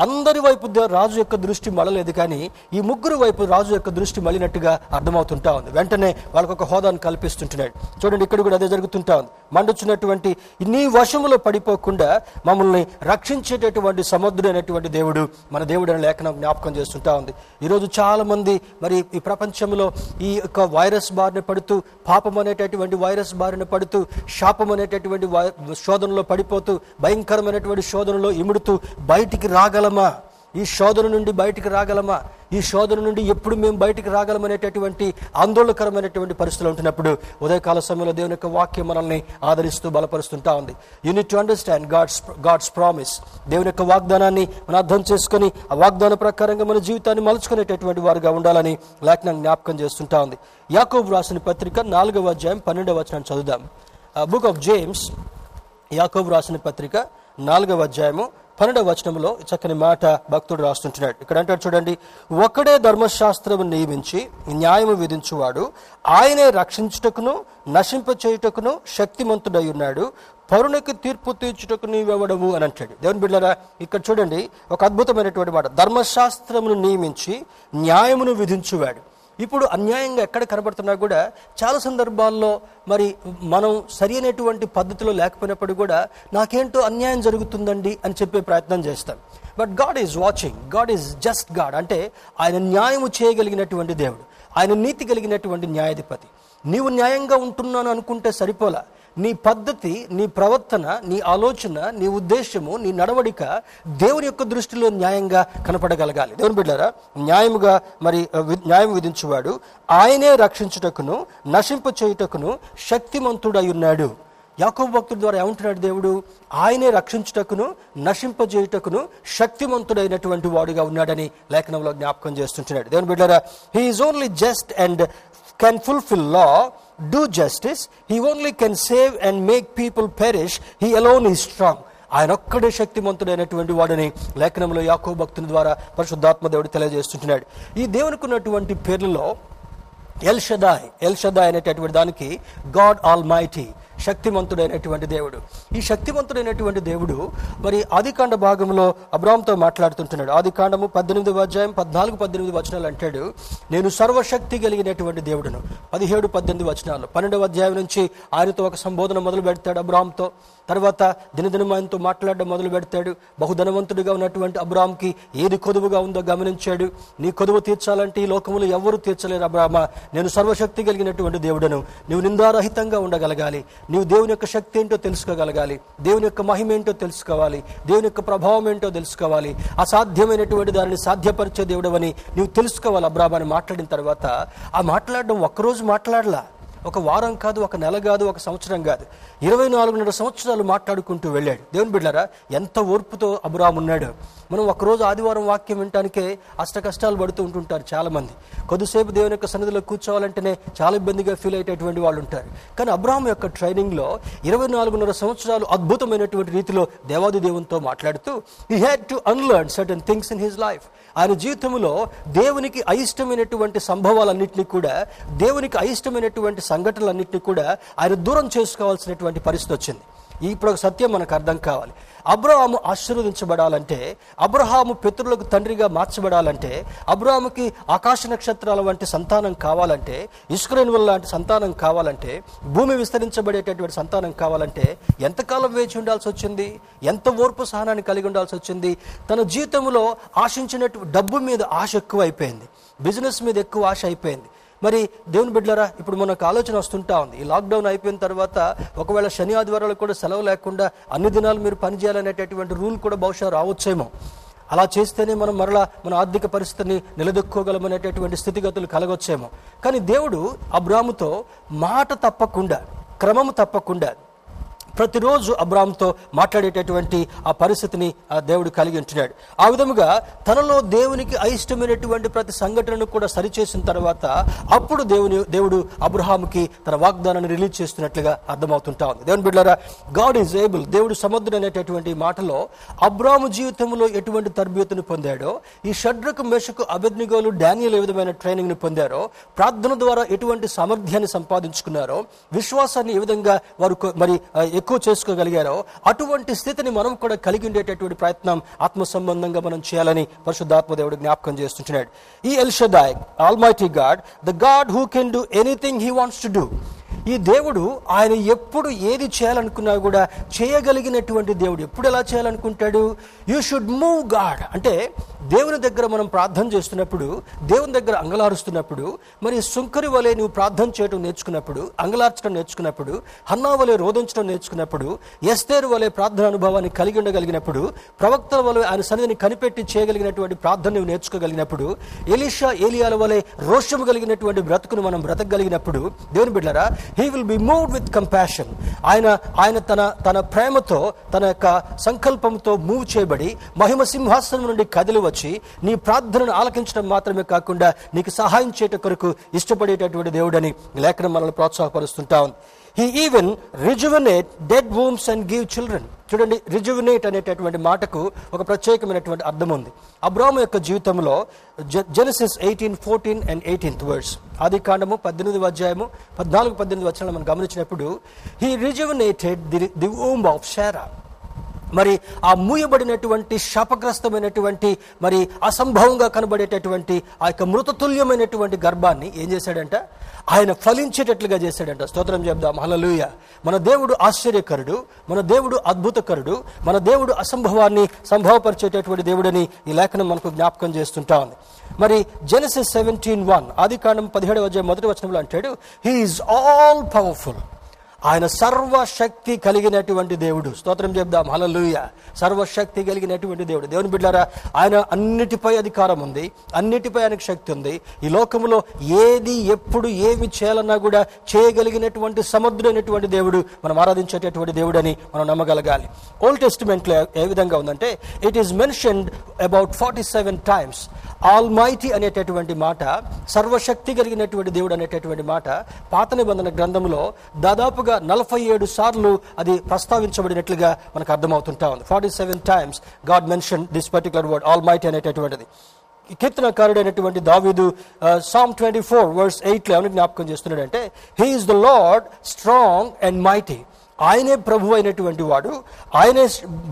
అందరి వైపు రాజు యొక్క దృష్టి మళ్ళలేదు కానీ ఈ ముగ్గురు వైపు రాజు యొక్క దృష్టి మళ్ళినట్టుగా అర్థమవుతుంటా ఉంది. వెంటనే వాళ్ళకు ఒక హోదాను కల్పిస్తుంటున్నాడు. చూడండి ఇక్కడ కూడా అదే జరుగుతుంటా ఉంది. మండుచున్నటువంటి నీ వశములో పడిపోకుండా మమ్మల్ని రక్షించేటటువంటి సముద్రుడు అనేటువంటి దేవుడు మన దేవుడు అనే లేఖనం జ్ఞాపకం చేస్తుంటా ఉంది. ఈరోజు చాలామంది మరి ఈ ప్రపంచంలో ఈ యొక్క వైరస్ బారిన పడుతూ పాపం అనేటటువంటి వైరస్ బారిన పడుతూ శాపం అనేటటువంటి వై- శోధనలో పడిపోతూ భయంకరమైనటువంటి శోధనలో ఇముడుతూ బయటికి రాగలమా? ఈ శోధన నుండి బయటికి రాగలమా? ఈ శోధన నుండి ఎప్పుడు మేము బయటికి రాగలమనేటటువంటి ఆందోళనకరమైనటువంటి పరిస్థితులు ఉంటున్నప్పుడు ఉదయకాల సమయంలో దేవుని యొక్క వాక్యం మనల్ని ఆదరిస్తూ బలపరుస్తుంటా ఉంది. You need to understand God's God's promise దేవుని యొక్క వాగ్దానాన్ని మనం అర్థం చేసుకొని ఆ వాగ్దాన ప్రకారంగా మన జీవితాన్ని మలుచుకునేటటువంటి వారుగా ఉండాలని లేఖనం జ్ఞాపకం చేస్తుంటా ఉంది. యాకోబు రాసిన పత్రిక నాలుగవ అధ్యాయం పన్నెండవ వచనాన్ని చదువుదాం. బుక్ ఆఫ్ జేమ్స్ యాకోబు రాసిన పత్రిక నాలుగవ అధ్యాయము పన్నెండవ వచనంలో చక్కని మాట భక్తుడు రాస్తుంటున్నాడు. ఇక్కడ అంటాడు చూడండి ఒకడే ధర్మశాస్త్రము నియమించి న్యాయము విధించువాడు ఆయనే రక్షించుటకును నశింప చేయుటకును శక్తిమంతుడై ఉన్నాడు పరునికి తీర్పు తీర్చుటకు నీవెవడవు అని అంటాడు. దేవుని బిడ్డరా ఇక్కడ చూడండి ఒక అద్భుతమైనటువంటి మాట. ధర్మశాస్త్రమును నియమించి న్యాయమును విధించువాడు. ఇప్పుడు అన్యాయంగా ఎక్కడ కనబడుతున్నా కూడా చాలా సందర్భాల్లో మరి మనం సరి అయినటువంటి పద్ధతిలో లేకపోయినప్పుడు కూడా నాకేంటో అన్యాయం జరుగుతుందండి అని చెప్పే ప్రయత్నం చేస్తాం. But God is watching God is just God అంటే ఆయన న్యాయము చేయగలిగినటువంటి దేవుడు. ఆయన నీతి కలిగినటువంటి న్యాయాధిపతి. నీవు న్యాయంగా ఉంటున్నాను అనుకుంటే సరిపోలా. నీ పద్ధతి నీ ప్రవర్తన నీ ఆలోచన నీ ఉద్దేశము నీ నడవడిక దేవుని యొక్క దృష్టిలో న్యాయంగా కనపడగలగాలి. దేవుని బిడ్డారా న్యాయముగా మరి వి- న్యాయం విధించువాడు ఆయనే రక్షించుటకును నశింప చేయుటకును శక్తిమంతుడై ఉన్నాడు. యాకోబు భక్తుడి ద్వారా ఏమంటున్నాడు దేవుడు? ఆయనే రక్షించుటకును నశింపజేయుటకును శక్తిమంతుడైనటువంటి వాడుగా ఉన్నాడని లేఖనంలో జ్ఞాపకం చేస్తుంటున్నాడు. దేవుని బిడ్డారా he's only just and can fulfil law do justice. He only can save and make people perish. He alone is strong. ఆయన ఒక్కడే శక్తిమంతుడైనటువంటి వాడని లేఖనంలో యాకో భక్తుని ద్వారా పరిశుద్ధాత్మ దేవుడు తెలియజేస్తుంటున్నాడు ఈ దేవునికి ఉన్నటువంటి పేర్లలో ఎల్ షదాయ్ ఎల్ షదాయ్ అనేటటువంటి దానికి గాడ్ ఆల్ మైటీ శక్తిమంతుడైనటువంటి దేవుడు. ఈ శక్తిమంతుడైనటువంటి దేవుడు మరి ఆదికాండ భాగంలో అబ్రామ్తో మాట్లాడుతుంటున్నాడు. ఆదికాండము పద్దెనిమిది అధ్యాయం పద్నాలుగు పద్దెనిమిది వచనాలు అంటాడు నేను సర్వశక్తి కలిగినటువంటి దేవుడును. పదిహేడు పద్దెనిమిది వచనాలు. పన్నెండవ అధ్యాయం నుంచి ఆయనతో ఒక సంబోధన మొదలు పెడతాడు అబ్రామ్తో. తర్వాత దినదినం ఆయనతో మాట్లాడడం మొదలు పెడతాడు. బహుధనవంతుడిగా ఉన్నటువంటి అబ్రామ్కి ఏది కొదువుగా ఉందో గమనించాడు. నీ కొదువు తీర్చాలంటే ఈ లోకములు ఎవరు తీర్చలేరు అబ్రామ. నేను సర్వశక్తి కలిగినటువంటి దేవుడను. నువ్వు నిందారహితంగా ఉండగలగాలి. నీవు దేవుని యొక్క శక్తి ఏంటో తెలుసుకోగలగాలి. దేవుని యొక్క మహిమ ఏంటో తెలుసుకోవాలి. దేవుని యొక్క ప్రభావం ఏంటో తెలుసుకోవాలి. అసాధ్యమైనటువంటి దానిని సాధ్యపరిచే దేవుడవని నీవు తెలుసుకోవాలి అబ్రాబాని మాట్లాడిన తర్వాత ఆ మాట్లాడడం ఒక్కరోజు మాట్లాడలా. ఒక వారం కాదు ఒక నెల కాదు ఒక సంవత్సరం కాదు. ఇరవై నాలుగున్నర సంవత్సరాలు మాట్లాడుకుంటూ వెళ్ళాడు. దేవుని బిడ్డారా ఎంత ఓర్పుతో అబురామ్ ఉన్నాడు. మనం ఒకరోజు ఆదివారం వాక్యం వినటానికే అష్ట కష్టాలు పడుతూ ఉంటుంటారు చాలామంది. కొద్దిసేపు దేవుని యొక్క సన్నిధిలో కూర్చోవాలంటేనే చాలా ఇబ్బందిగా ఫీల్ అయ్యేటటువంటి వాళ్ళు ఉంటారు. కానీ అబ్రాహం యొక్క ట్రైనింగ్లో ఇరవై నాలుగున్నర సంవత్సరాలు అద్భుతమైనటువంటి రీతిలో దేవాది దేవునితో మాట్లాడుతూ he had to unlearn certain things in his life ఆయన జీవితంలో దేవునికి అయిష్టమైనటువంటి సంభవాలన్నింటినీ కూడా దేవునికి అయిష్టమైనటువంటి సంఘటనలన్నింటినీ కూడా ఆయన దూరం చేసుకోవాల్సినటువంటి పరిస్థితి వచ్చింది. ఇప్పుడు ఒక సత్యం మనకు అర్థం కావాలి. అబ్రహాము ఆశీర్వదించబడాలంటే అబ్రహాము పితృలకు తండ్రిగా మార్చబడాలంటే అబ్రహాముకి ఆకాశ నక్షత్రాల వంటి సంతానం కావాలంటే ఇస్క్రేన్ లాంటి సంతానం కావాలంటే భూమి విస్తరించబడేటటువంటి సంతానం కావాలంటే ఎంతకాలం వేచి ఉండాల్సి వచ్చింది? ఎంత ఓర్పు సహనాన్ని కలిగి ఉండాల్సి వచ్చింది? తన జీవితంలో ఆశించినట్టు డబ్బు మీద ఆశ ఎక్కువ అయిపోయింది బిజినెస్ మీద ఎక్కువ ఆశ అయిపోయింది. మరి దేవుని బిడ్డరా ఇప్పుడు మనకు ఆలోచన వస్తుంటా ఉంది. ఈ లాక్డౌన్ అయిపోయిన తర్వాత ఒకవేళ శని ఆదివారాలు కూడా సెలవు లేకుండా అన్ని దినాలు మీరు పనిచేయాలనేటటువంటి రూల్ కూడా బహుశా రావచ్చేమో. అలా చేస్తేనే మనం మరలా మన ఆర్థిక పరిస్థితిని నిలదొక్కోగలమనేటటువంటి స్థితిగతులు కలగొచ్చేమో. కానీ దేవుడు అబ్రాముతో మాట తప్పకుండా క్రమము తప్పకుండా ప్రతిరోజు అబ్రామ్తో మాట్లాడేటటువంటి ఆ పరిస్థితిని ఆ దేవుడు కలిగి ఉంటున్నాడు. ఆ విధముగా తనలో దేవునికి అయిష్టమైనటువంటి ప్రతి సంఘటనను కూడా సరిచేసిన తర్వాత అప్పుడు దేవుని దేవుడు అబ్రహాముకి తన వాగ్దానాన్ని రిలీజ్ చేస్తున్నట్లుగా అర్థమవుతుంటా ఉంది. దేవుని బిడ్డారా గాడ్ ఈజ్ ఏబుల్. దేవుడు సముద్రం అనేటటువంటి మాటలో అబ్రాము జీవితంలో ఎటువంటి తరబియతను పొందాడో ఈ షడ్రకు మెషకు అభిజ్ఞగోలు డానియల్ ఏ విధమైన ట్రైనింగ్ని పొందారో ప్రార్థన ద్వారా ఎటువంటి సామర్థ్యాన్ని సంపాదించుకున్నారో విశ్వాసాన్ని ఏ విధంగా వారు మరి ఎక్కువ చేసుకోగలిగారో అటువంటి స్థితిని మనం కూడా కలిగి ఉండేటటువంటి ప్రయత్నం ఆత్మ సంబంధంగా మనం చేయాలని పరిశుద్ధాత్మ దేవుడు జ్ఞాపకం చేస్తుంటున్నాడు. ఈ El Shaddai almighty God the God who can do anything he wants to do ఈ దేవుడు ఆయన ఎప్పుడు ఏది చేయాలనుకున్నా కూడా చేయగలిగినటువంటి దేవుడు ఎప్పుడు ఎలా చేయాలనుకుంటాడు? యూ షుడ్ మూవ్ గాడ్ అంటే దేవుని దగ్గర మనం ప్రార్థన చేస్తున్నప్పుడు దేవుని దగ్గర అంగలారుస్తున్నప్పుడు మరి సుంకరి వలె నువ్వు ప్రార్థన చేయడం నేర్చుకున్నప్పుడు అంగలార్చడం నేర్చుకున్నప్పుడు హన్నా వలె రోధించడం నేర్చుకున్నప్పుడు ఎస్తేరు వలె ప్రార్థన అనుభవాన్ని కలిగి ఉండగలిగినప్పుడు ప్రవక్తల వలె ఆయన సన్నిధిని కనిపెట్టి చేయగలిగినటువంటి ప్రార్థన నువ్వు నేర్చుకోగలిగినప్పుడు ఎలీషా ఏలియాల వలె రోషము కలిగినటువంటి బ్రతుకును మనం బ్రతకగలిగినప్పుడు దేవుని బిడ్డరా he will be moved with compassion ఆయన ఆయన తన తన ప్రేమతో తన యొక్క సంకల్పంతో మూవ్ చేయబడి మహిమ సింహాసనం నుండి కదిలి వచ్చి నీ ప్రార్థనను ఆలకించడం మాత్రమే కాకుండా నీకు సహాయం చేయట కొరకు ఇష్టపడేటటువంటి దేవుడని లేఖనం మనల్ని ప్రోత్సాహపరుస్తుంటా ఉంది. He even rejuvenate dead wombs and give children చూడండి రిజువనేట్ అనేటటువంటి మాటకు ఒక ప్రత్యేకమైనటువంటి అర్థం ఉంది. అబ్రాము యొక్క జీవితంలో Genesis eighteen fourteen and eighteenth words ఆది కాండము పద్దెనిమిది అధ్యాయము పద్నాలుగు పద్దెనిమిది వచనాలు మనం గమనించినప్పుడు he rejuvenated the the womb of Sarah మరి ఆ మూయబడినటువంటి శాపగ్రస్తమైనటువంటి మరి అసంభవంగా కనబడేటటువంటి ఆ యొక్క మృతతుల్యమైనటువంటి గర్భాన్ని ఏం చేశాడంట? ఆయన ఫలించేటట్లుగా చేశాడంట. స్తోత్రం చెప్దాం. హలలుయ మన దేవుడు ఆశ్చర్యకరుడు మన దేవుడు అద్భుతకరుడు మన దేవుడు అసంభవాన్ని సంభవపరిచేటటువంటి దేవుడని ఈ లేఖనం మనకు జ్ఞాపకం చేస్తుంటా ఉంది. మరి జెనసిస్ సెవెంటీన్ వన్ ఆది కాండం పదిహేడు మొదటి వచనంలో అంటాడు హీఈస్ ఆల్ పవర్ఫుల్ ఆయన సర్వశక్తి కలిగినటువంటి దేవుడు. స్తోత్రం చెప్దాం. హలలుయ సర్వశక్తి కలిగినటువంటి దేవుడు. దేవుని బిడ్డారా ఆయన అన్నిటిపై అధికారం ఉంది. అన్నిటిపై ఆయనకు శక్తి ఉంది. ఈ లోకంలో ఏది ఎప్పుడు ఏమి చేయాలన్నా కూడా చేయగలిగినటువంటి సముద్రైనటువంటి దేవుడు మనం ఆరాధించేటటువంటి దేవుడు అని మనం నమ్మగలగాలి. ఓల్డ్ టెస్టిమెంట్లో ఏ విధంగా ఉందంటే it is mentioned about forty seven times almighty అనేటటువంటి మాట సర్వశక్తి కలిగినటువంటి దేవుడు అనేటటువంటి మాట పాత నిబంధన గ్రంథంలో దాదాపుగా నలభై ఏడు సార్లు అది ప్రస్తావించబడినట్లుగా మనకు అర్థమవుతుంటా ఉంది. Forty seven times God mention this particular word almighty అనేటటువంటిది. కీర్తనకారుడైనటువంటి దావీదు సామ్ ట్వంటీ ఫోర్ వర్స్ ఎయిట్లో ఏమని జ్ఞాపకం చేస్తున్నాడంటే he's the Lord strong and mighty ఆయనే ప్రభు అయినటువంటి వాడు ఆయనే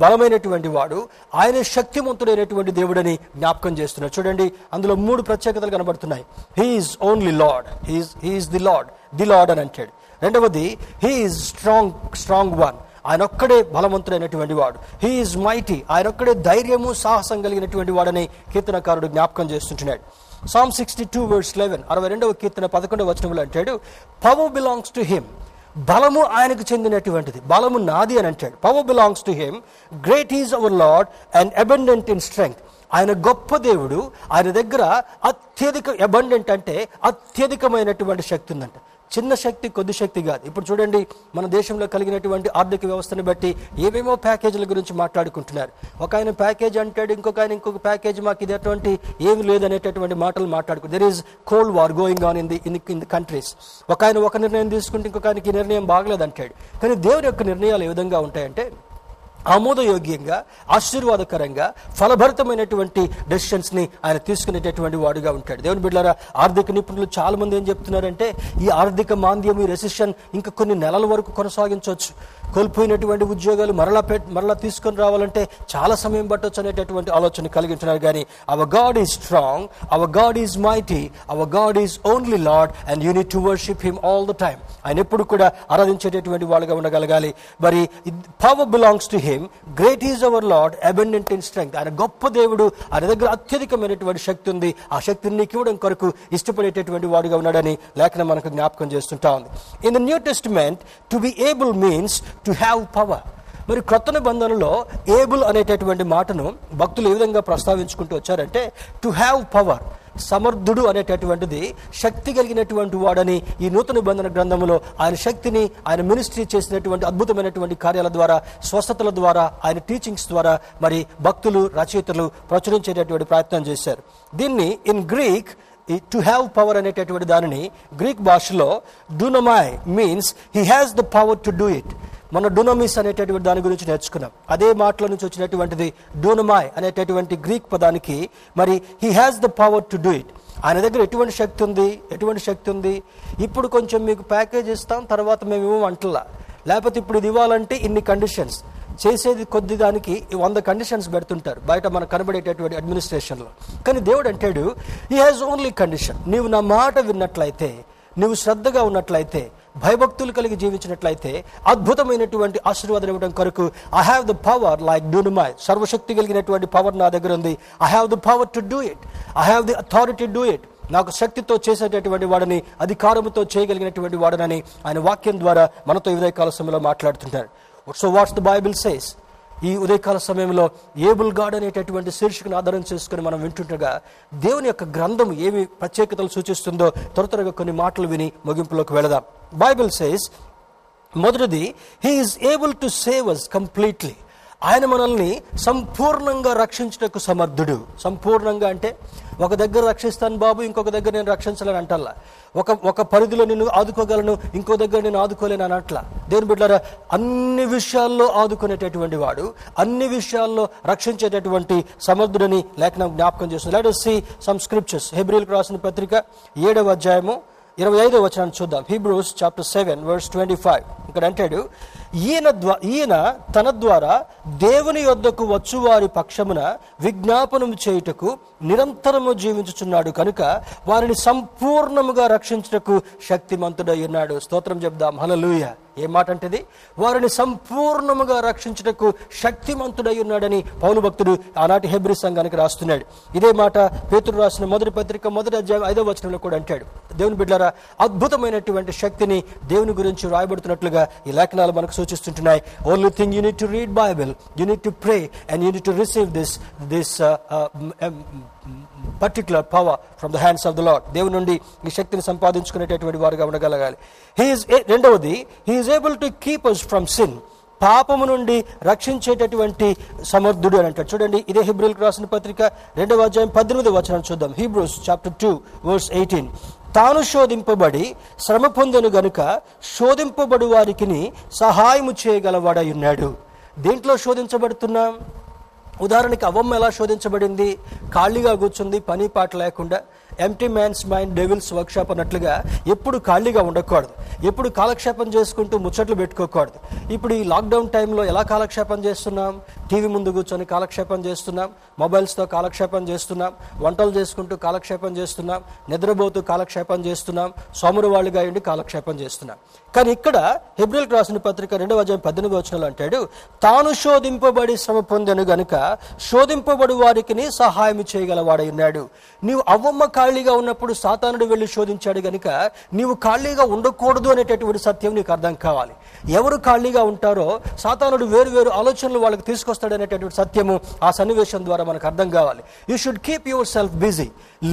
బలమైనటువంటి వాడు ఆయనే శక్తివంతుడైనటువంటి దేవుడని జ్ఞాపకం చేస్తున్నాడు. చూడండి అందులో మూడు ప్రత్యేకతలు కనబడుతున్నాయి. He's only Lord he's he's the Lord the Lord అని అంటాడు. రెండవది హీఈస్ స్ట్రాంగ్ స్ట్రాంగ్ వన్ ఆయన ఒక్కడే బలవంతుడైనటువంటి వాడు. హీఈస్ మైటీ ఆయన ఒక్కడే ధైర్యము సాహసం కలిగినటువంటి వాడని కీర్తనకారుడు జ్ఞాపకం చేస్తుంటున్నాడు. Psalm sixty two words eleven అరవై రెండవ కీర్తన పదకొండవ వచనంలో అంటాడు పవర్ బిలాంగ్స్ టు హిమ్ బలము ఆయనకు చెందినటువంటిది. బలము నాది అని అంటాడు. Power belongs to him great is our Lord and abundant in strength ఆయన గొప్ప దేవుడు. ఆయన దగ్గర అత్యధిక అబండెంట్ అంటే అత్యధికమైనటువంటి శక్తి ఉందంట. చిన్న శక్తి కొద్ది శక్తి కాదు. ఇప్పుడు చూడండి మన దేశంలో కలిగినటువంటి ఆర్థిక వ్యవస్థను బట్టి ఏమేమో ప్యాకేజీల గురించి మాట్లాడుకుంటున్నారు. ఒక ఆయన ప్యాకేజ్ అంటాడు ఇంకొక ఆయన ఇంకొక ప్యాకేజ్ మాకు ఇది అటువంటి ఏమి లేదనేటటువంటి మాటలు మాట్లాడుకుంటారు there is cold war going on in the in in the countries ఒక ఆయన ఒక నిర్ణయం తీసుకుంటే ఇంకొక ఆయనకి ఈ నిర్ణయం బాగలేదు అంటాడు కానీ దేవుని యొక్క నిర్ణయాలు ఏ విధంగా ఉంటాయంటే ఆమోదయోగ్యంగా ఆశీర్వాదకరంగా ఫలభరితమైనటువంటి డెసిషన్స్ని ఆయన తీసుకునేటటువంటి వాడుగా ఉంటాడు. దేవుని బిడ్డారా ఆర్థిక నిపుణులు చాలా మంది ఏం చెప్తున్నారంటే ఈ ఆర్థిక మాంద్యం ఈ రెసిషన్ ఇంకా కొన్ని నెలల వరకు కొనసాగించవచ్చు. కోల్పోయినటువంటి ఉద్యోగాలు మరలా పెట్ మరలా తీసుకొని రావాలంటే చాలా సమయం పట్టొచ్చు అనేటటువంటి ఆలోచన కలిగి ఉంటున్నారు కానీ our God is strong our God is mighty our God is only Lord and you need to worship him all the time ఆయన ఎప్పుడు కూడా ఆరాధించేటటువంటి వాళ్ళుగా ఉండగలగాలి. మరి power belongs to him great is our Lord abundant in strength ఆయన గొప్ప దేవుడు ఆయన దగ్గర అత్యధికమైనటువంటి శక్తి ఉంది. ఆ శక్తిని నీకు ఇవ్వడం కొరకు ఇష్టపడేటటువంటి వాడుగా ఉన్నాడని లేఖనం మనకు జ్ఞాపకం చేస్తుంటా ఉంది. In the New Testament to be able means to have power మరి క్రొత్త నిబంధనలో ఏబుల్ అనేటటువంటి మాటను భక్తులు ఏ విధంగా ప్రస్తావించుకుంటూ వచ్చారంటే టు హ్యావ్ పవర్ సమర్థుడు అనేటటువంటిది శక్తి కలిగినటువంటి వాడని ఈ నూతన నిబంధన గ్రంథంలో ఆయన శక్తిని ఆయన మినిస్ట్రీ చేసినటువంటి అద్భుతమైనటువంటి కార్యాల ద్వారా స్వస్థతల ద్వారా ఆయన టీచింగ్స్ ద్వారా మరి భక్తులు రచయితలు ప్రచురించేటటువంటి ప్రయత్నం చేశారు. దీన్ని in Greek to have power అనేటటువంటి దానిని గ్రీక్ భాషలో dunamai means he has the power to do it మన డూనమిస్ అనేటటువంటి దాని గురించి నేర్చుకున్నాం. అదే మాటల నుంచి వచ్చినటువంటిది డూనమాయ్ అనేటటువంటి గ్రీక్ పదానికి మరి he has the power to do it ఆయన దగ్గర ఎటువంటి శక్తి ఉంది? ఎటువంటి శక్తి ఉంది? ఇప్పుడు కొంచెం మీకు ప్యాకేజ్ ఇస్తాం తర్వాత మేము ఏమో అంటలా లేకపోతే ఇప్పుడు ఇది ఇవ్వాలంటే ఇన్ని కండిషన్స్ చేసేది కొద్ది దానికి వంద కండిషన్స్ పెడుతుంటారు బయట మనకు కనబడేటటువంటి అడ్మినిస్ట్రేషన్లో కానీ దేవుడు అంటాడు ఈ హ్యాజ్ ఓన్లీ కండిషన్ నీవు నా మాట విన్నట్లయితే నువ్వు శ్రద్ధగా ఉన్నట్లయితే భయభక్తులు కలిగి జీవించినట్లయితే అద్భుతమైనటువంటి ఆశీర్వాదం ఇవ్వడం కొరకు I have the power like dunamai సర్వశక్తి కలిగినటువంటి పవర్ నా దగ్గర ఉంది. I have the power to do it I have the authority do it నాకు శక్తితో చేసేటటువంటి వాడని అధికారంతో చేయగలిగినటువంటి వాడనని ఆయన వాక్యం ద్వారా మనతో ఈ ఉదయకాల సమయంలో మాట్లాడుతుంటారు so what's the Bible says ఈ ఉదయకాల సమయంలో ఏబుల్ గాడ్ అనేటటువంటి శీర్షికను ఆధారం చేసుకుని మనం వింటుండగా దేవుని యొక్క గ్రంథం ఏమి ప్రత్యేకతలు సూచిస్తుందో త్వర త్వరగా కొన్ని మాటలు విని ముగింపులోకి వెళదాం. బైబిల్ సేస్ మొదటిది he's able to save us completely ఆయన మనల్ని సంపూర్ణంగా రక్షించుటకు సమర్థుడు. సంపూర్ణంగా అంటే ఒక దగ్గర రక్షిస్తాను బాబు ఇంకొక దగ్గర నేను రక్షించాలని అంటల్లా. ఒక ఒక పరిధిలో నిన్ను ఆదుకోగలను ఇంకో దగ్గర నేను ఆదుకోలేను అని అట్లా దేని బిడ్డారా అన్ని విషయాల్లో ఆదుకునేటటువంటి వాడు అన్ని విషయాల్లో రక్షించేటటువంటి సమర్థుడని లేఖనం జ్ఞాపకం చేస్తుంది. లెట్ సి సమ్ స్క్రిప్చర్స్ హెబ్రిల్కి రాసిన పత్రిక ఏడవ అధ్యాయము ఇరవై ఐదో వచనాన్ని చూద్దాం. Hebrews chapter seven verse twenty five ఇక్కడ అంటాడు ఈయన ద్వా ఈయన తన ద్వారా దేవుని యొద్దకు వచ్చు వారి పక్షమున విజ్ఞాపనం చేయుటకు నిరంతరము జీవించుచున్నాడు కనుక వారిని సంపూర్ణముగా రక్షించుటకు శక్తిమంతుడై ఉన్నాడు. స్తోత్రం చెప్దాం. హలలుయ ఏ మాట అంటేది వారిని సంపూర్ణముగా రక్షించుటకు శక్తిమంతుడై ఉన్నాడని పౌలు భక్తుడు ఆనాటి హెబ్రి సంఘానికి రాస్తున్నాడు. ఇదే మాట పేతురు రాసిన మొదటి పత్రిక మొదటి అధ్యాయం ఐదవ వచనంలో కూడా అంటాడు. దేవుని బిడ్డారా అద్భుతమైనటువంటి శక్తిని దేవుని గురించి రాయబడుతున్నట్లుగా ఈ లేఖనాలు మనకు సూచిస్తుంటున్నాయి only thing you need to read Bible you need to pray and you need to receive this this particular power from the hands of the Lord దేవుని నుండి ఈ శక్తిని సంపాదించుకునేటటువంటి వారుగా ఉండగలగాలి. హీఈస్ రెండవది he's able to keep us from sin పాపము నుండి రక్షించేటటువంటి సమర్థుడు అని అంటాడు. చూడండి ఇదే హిబ్రిల్కి రాసిన పత్రిక రెండవ అధ్యాయం పద్దెనిమిది వచనం చూద్దాం. Hebrews chapter two verse eighteen తాను శోధింపబడి శ్రమ పొందను గనుక శోధింపబడు వారికి సహాయము చేయగలవాడై ఉన్నాడు దేంట్లో శోధించబడుతున్నాం? ఉదాహరణకి అవ్వమ్మ ఎలా శోధించబడింది? ఖాళీగా కూర్చుంది పని పాట లేకుండా empty man's mind devil's workshop అన్నట్లుగా ఎప్పుడు ఖాళీగా ఉండకూడదు. ఎప్పుడు కాలక్షేపం చేసుకుంటూ ముచ్చట్లు పెట్టుకోకూడదు. ఇప్పుడు ఈ లాక్డౌన్ టైంలో ఎలా కాలక్షేపం చేస్తున్నాం? టీవీ ముందు కూర్చొని కాలక్షేపం చేస్తున్నాం. మొబైల్స్తో కాలక్షేపం చేస్తున్నాం. వంటలు చేసుకుంటూ కాలక్షేపం చేస్తున్నాం. నిద్రపోతూ కాలక్షేపం చేస్తున్నాం. సోమరు వాళ్ళుగా ఉండి కాలక్షేపం చేస్తున్నాం. కానీ ఇక్కడ హిబ్రిల్ రాసిన పత్రిక రెండవ అధ్యాయం పద్దెనిమిది వచనంలో అంటాడు తాను శోధింపబడి శ్రమ పొందెను గనుక శోధింపబడి వారికి సహాయం చేయగలవాడై ఉన్నాడు. నీవు అవ్వమ్మ ఖాళీగా ఉన్నప్పుడు సాతానుడు వెళ్ళి శోధించాడు గనుక నీవు ఖాళీగా ఉండకూడదు అనేటటువంటి సత్యం నీకు అర్థం కావాలి. ఎవరు ఖాళీగా ఉంటారో సాతానుడు వేరు వేరు ఆలోచనలు వాళ్ళకి తీసుకొస్తాడు అనేటటువంటి సత్యము ఆ సన్నివేశం ద్వారా మనకు అర్థం కావాలి. You should keep yourself busy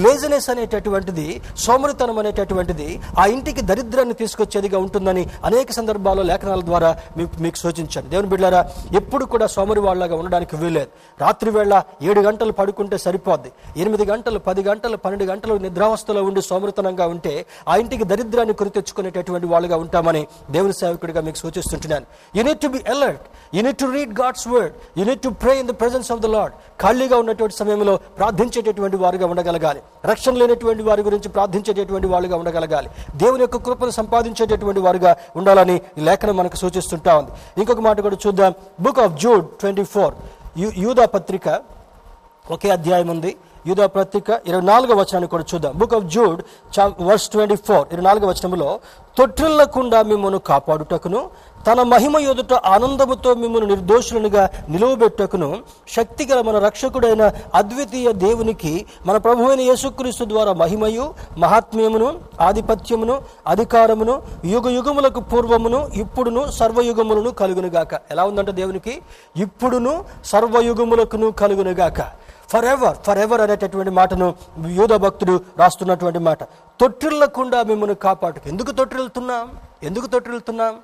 laziness అనేటటువంటిది సోమరితనం అనేటటువంటిది ఆ ఇంటికి దరిద్రాన్ని తీసుకొచ్చేదిగా ఉంటుందని అనేక సందర్భాల్లో లేఖనాల ద్వారా మీకు మీకు సూచించాను. దేవుని బిడ్డారా ఎప్పుడు కూడా సోమరి వాళ్ళగా ఉండడానికి వీలేదు రాత్రి వేళ ఏడు గంటలు పడుకుంటే సరిపోద్ది. ఎనిమిది గంటలు పది గంటలు పన్నెండు గంటలు నిద్రావస్థలో ఉండి సోమృతనంగా ఉంటే ఆ ఇంటికి దరిద్రాన్ని కొని తెచ్చుకునేటటువంటి వాళ్ళుగా ఉంటామని దేవుని సేవకుడిగా మీకు సూచిస్తుంటున్నాను. You need to be alert you need to read God's word you need to pray in the presence of the Lord ఖాళీగా ఉన్నటువంటి సమయంలో ప్రార్థించేటటువంటి వారుగా ఉండగలగాలి. రక్షణ లేనటువంటి వారి గురించి ప్రార్థించేటటువంటి వాళ్ళుగా ఉండగలగాలి. దేవుని యొక్క కృపను సంపాదించేటటువంటి వారుగా ఉండాలని ఈ లేఖనం మనకు సూచిస్తుంటా ఉంది. ఇంకొక మాట కూడా చూద్దాం. Book of Jude twenty four యూదా పత్రిక ఒకే అధ్యాయం ఉంది. యూదా పత్రిక ఇరవై నాలుగో వచనాన్ని కూడా చూద్దాం. Book of Jude verse twenty four ఇరవై నాలుగో వచనంలో తొట్టిల్లకుండా మిమ్మల్ని కాపాడుటకును తన మహిమ ఎదుట ఆనందముతో మిమ్మల్ని నిర్దోషులనుగా నిలువబెట్టకును శక్తిగల మన రక్షకుడైన అద్వితీయ దేవునికి మన ప్రభువైన యేసుక్రీస్తు ద్వారా మహిమయు మహాత్మ్యమును ఆధిపత్యమును అధికారమును యుగ యుగములకు పూర్వమును ఇప్పుడును సర్వయుగములను కలుగునుగాక. ఎలా ఉందంటే దేవునికి? ఇప్పుడును సర్వయుగములకును కలుగునుగాక. ఫర్ ఎవర్ ఫర్ ఎవర్ అనేటటువంటి మాటను యూద భక్తుడు రాస్తున్నటువంటి మాట. తొట్టిల్లకుండా మిమ్మల్ని కాపాడుకు ఎందుకు తొట్టిల్లుతున్నాం? ఎందుకు తొట్టిల్లుతున్నాం?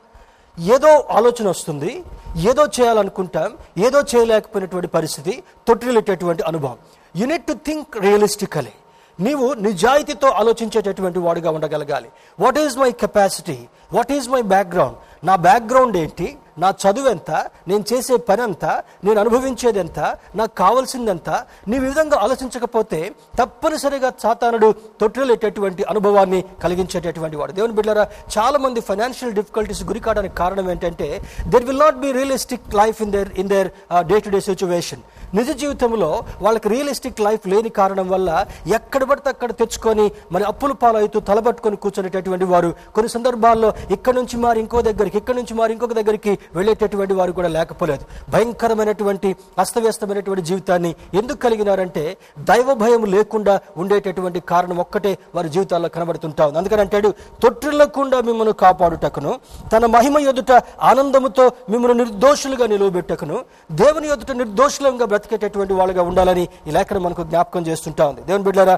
ఏదో ఆలోచన వస్తుంది ఏదో చేయాలనుకుంటాం ఏదో చేయలేకపోయినటువంటి పరిస్థితి తొట్టిల్లేటటువంటి అనుభవం. యూనిట్ టు థింక్ రియలిస్టికలీ నీవు నిజాయితీతో ఆలోచించేటటువంటి వాడుగా ఉండగలగాలి. What is my capacity what is my background నా బ్యాక్గ్రౌండ్ ఏంటి? నా చదువు ఎంత? నేను చేసే పని ఎంత? నేను అనుభవించేది ఎంత? నాకు కావాల్సిందెంత నీ విధంగా ఆలోచించకపోతే తప్పనిసరిగా సాతానుడు తొట్టిలేటటువంటి అనుభవాన్ని కలిగించేటటువంటి వాడు. దేవుని బిడ్డారా చాలా మంది ఫైనాన్షియల్ డిఫికల్టీస్ గురి కావడానికి కారణం ఏంటంటే there will not be realistic life in their in their day to day situation నిజ జీవితంలో వాళ్ళకి రియలిస్టిక్ లైఫ్ లేని కారణం వల్ల ఎక్కడ పడితే అక్కడ తెచ్చుకొని మరి అప్పుల పాలవుతూ తలబట్టుకొని కూర్చునేటటువంటి వారు. కొన్ని సందర్భాల్లో ఇక్కడ నుంచి మారి ఇంకో దగ్గరికి ఇక్కడ నుంచి మరి ఇంకొక దగ్గరికి వెళ్ళేటటువంటి వారు కూడా లేకపోలేదు. భయంకరమైనటువంటి అస్తవ్యస్తమైనటువంటి జీవితాన్ని ఎందుకు కలిగినారంటే దైవ భయం లేకుండా ఉండేటటువంటి కారణం ఒక్కటే వారి జీవితాల్లో కనబడుతుంటా ఉంది. అందుకని అంటాడు తొట్టిల్లకుండా మిమ్మల్ని కాపాడుటకును తన మహిమ ఎదుట ఆనందముతో మిమ్మల్ని నిర్దోషులుగా నిలువబెట్టకును దేవుని ఎదుట నిర్దోషులంగా బ్రతికేటటువంటి వాళ్ళుగా ఉండాలని ఈ లేఖనం మనకు జ్ఞాపకం చేస్తుంటా ఉంది. దేవుని బిడ్డారా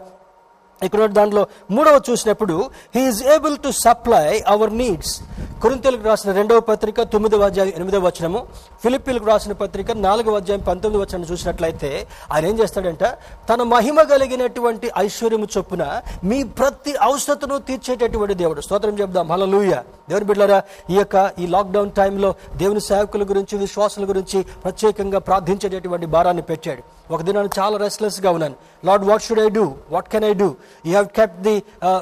ఇక్కడ దాంట్లో మూడవ చూసినప్పుడు he's able to supply our needs కొరింతలకు రాసిన రెండవ పత్రిక తొమ్మిదవ అధ్యాయం ఎనిమిదవ వచనము. ఫిలిప్పీలకు రాసిన పత్రిక నాలుగవ అధ్యాయం పంతొమ్మిది వచనం చూసినట్లయితే ఆయన ఏం చేస్తాడంట తన మహిమ కలిగినటువంటి ఐశ్వర్యము చొప్పున మీ ప్రతి అవసరతను తీర్చేటటువంటి దేవుడు. స్తోత్రం చెప్దాం హలలుయ దేవుని బిడ్డలారా ఈ యొక్క ఈ లాక్డౌన్ టైంలో దేవుని సేవకుల గురించి విశ్వాసుల గురించి ప్రత్యేకంగా ప్రార్థించేటటువంటి భారాన్ని పెట్టాడు. ఒక దినాన్ని చాలా రెస్ట్లెస్గా ఉన్నాను. Lord what should I do what can I do you have kept the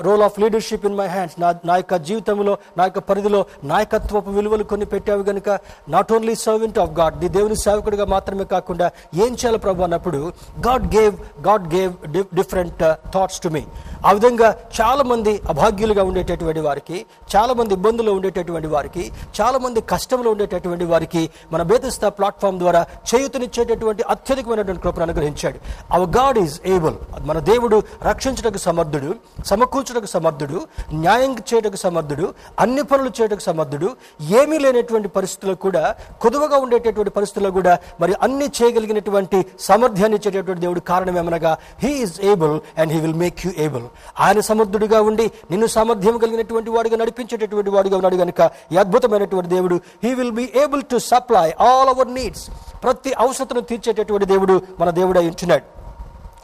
role of leadership in my hands నా నా యొక్క జీవితంలో నా యొక్క పరిధిలో నాయకత్వపు విలువలు కొన్ని పెట్టావు కనుక not only servant of God the దేవుని సేవకుడిగా మాత్రమే కాకుండా ఏం చేయాలి ప్రభు అన్నప్పుడు God gave God gave different thoughts to me ఆ విధంగా చాలా మంది అభాగ్యులుగా ఉండేటటువంటి వారికి చాలా మంది ఇబ్బందుల్లో ఉండేటటువంటి వారికి చాలా మంది కష్టంలో ఉండేటటువంటి వారికి మన బేతస్తా ప్లాట్ఫామ్ ద్వారా చేయుతనిచ్చేటటువంటి అత్యధికమైనటువంటి కృపను అనుగ్రహించాడు. అవర్ గాడ్ ఈజ్ ఏబుల్ మన దేవుడు రక్షించటకు సమర్థుడు సమకూర్చుటకు సమర్థుడు న్యాయం చేయటకు సమర్థుడు అన్ని పనులు చేయటకు సమర్థుడు ఏమీ లేనటువంటి పరిస్థితుల్లో కూడా కొదువగా ఉండేటటువంటి పరిస్థితుల్లో కూడా మరి అన్ని చేయగలిగినటువంటి సామర్థ్యాన్ని ఇచ్చేటటువంటి దేవుడు కారణం ఏమనగా he is able and he will make you able ఆయన సమర్థుడిగా ఉండి నిన్ను సామర్థ్యం కలిగినటువంటి వాడిగా నడిపించేటటువంటి వాడిగా ఉన్నాడు కనుక ఈ అద్భుతమైనటువంటి దేవుడు he will be able to supply all our needs ప్రతి అవసరతను తీర్చేటటువంటి దేవుడు మన దేవుడు అయి ఉంటున్నాడు.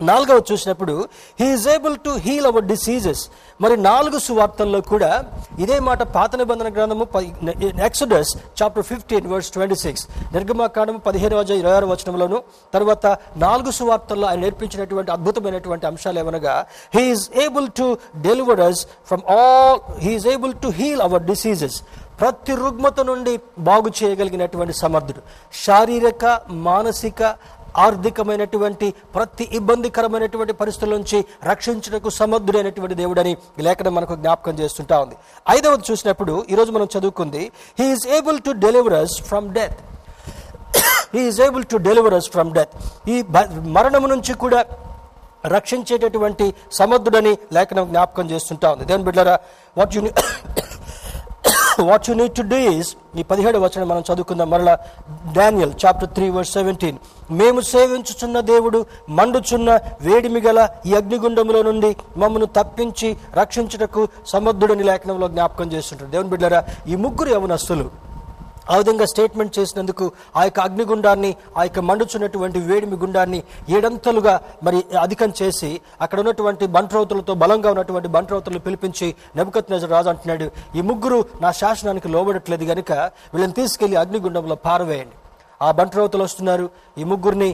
నాలుగవ చూసినప్పుడు he's able to heal our diseases మరి నాలుగు సువార్తల్లో కూడా ఇదే మాట పాత నిబంధన గ్రంథము Exodus chapter fifteen verse twenty six నిర్గమాకాండము పదిహేను వజ ఇరవై ఆరు వచనంలోను తర్వాత నాలుగు సువార్తల్లో ఆయన నేర్పించినటువంటి అద్భుతమైనటువంటి అంశాలు ఏమనగా he's able to deliver us from all he's able to heal our diseases ప్రతి రుగ్మత నుండి బాగు చేయగలిగినటువంటి సమర్థుడు. శారీరక మానసిక ఆర్థికమైనటువంటి ప్రతి ఇబ్బందికరమైనటువంటి పరిస్థితుల నుంచి రక్షించడానికి సమర్థుడైనటువంటి దేవుడని ఈ లేఖనం మనకు జ్ఞాపకం చేస్తుంటా ఉంది. ఐదవది చూసినప్పుడు ఈరోజు మనం చదువుకుంది he is able to deliver us from death he is able to deliver us from death ఈ మరణము నుంచి కూడా రక్షించేటటువంటి సమర్థుడని లేఖనం జ్ఞాపకం చేస్తుంటా ఉంది. దేవుని బిడ్డరా what you what you need to do is ఈ పదిహేడు వచనం మనం చదువుకుందాం మరలా. Daniel chapter three verse seventeen మేము సేవించుచున్న దేవుడు మండుచున్న వేడిమి గల ఈ అగ్నిగుండంలో నుండి మమ్మను తప్పించి రక్షించుటకు సమర్థుడని లేఖనంలో జ్ఞాపకం చేస్తుంటారు దేవుని బిడ్డరా ఈ ముగ్గురు యవనస్తులు ఆ విధంగా స్టేట్మెంట్ చేసినందుకు ఆ యొక్క అగ్నిగుండాన్ని ఆ యొక్క మండుచున్నటువంటి వేడిమి గుండాన్ని ఏడంతలుగా మరి అధికం చేసి అక్కడ ఉన్నటువంటి బంట్రౌతులతో బలంగా ఉన్నటువంటి బంట్రౌతులు పిలిపించి నెబుకత్ నజర్ రాజు అంటున్నాడు ఈ ముగ్గురు నా శాసనానికి లోబడట్లేదు కనుక వీళ్ళని తీసుకెళ్ళి అగ్నిగుండంలో పారవేయండి. ఆ బంట్రౌతులు వస్తున్నారు. ఈ ముగ్గురిని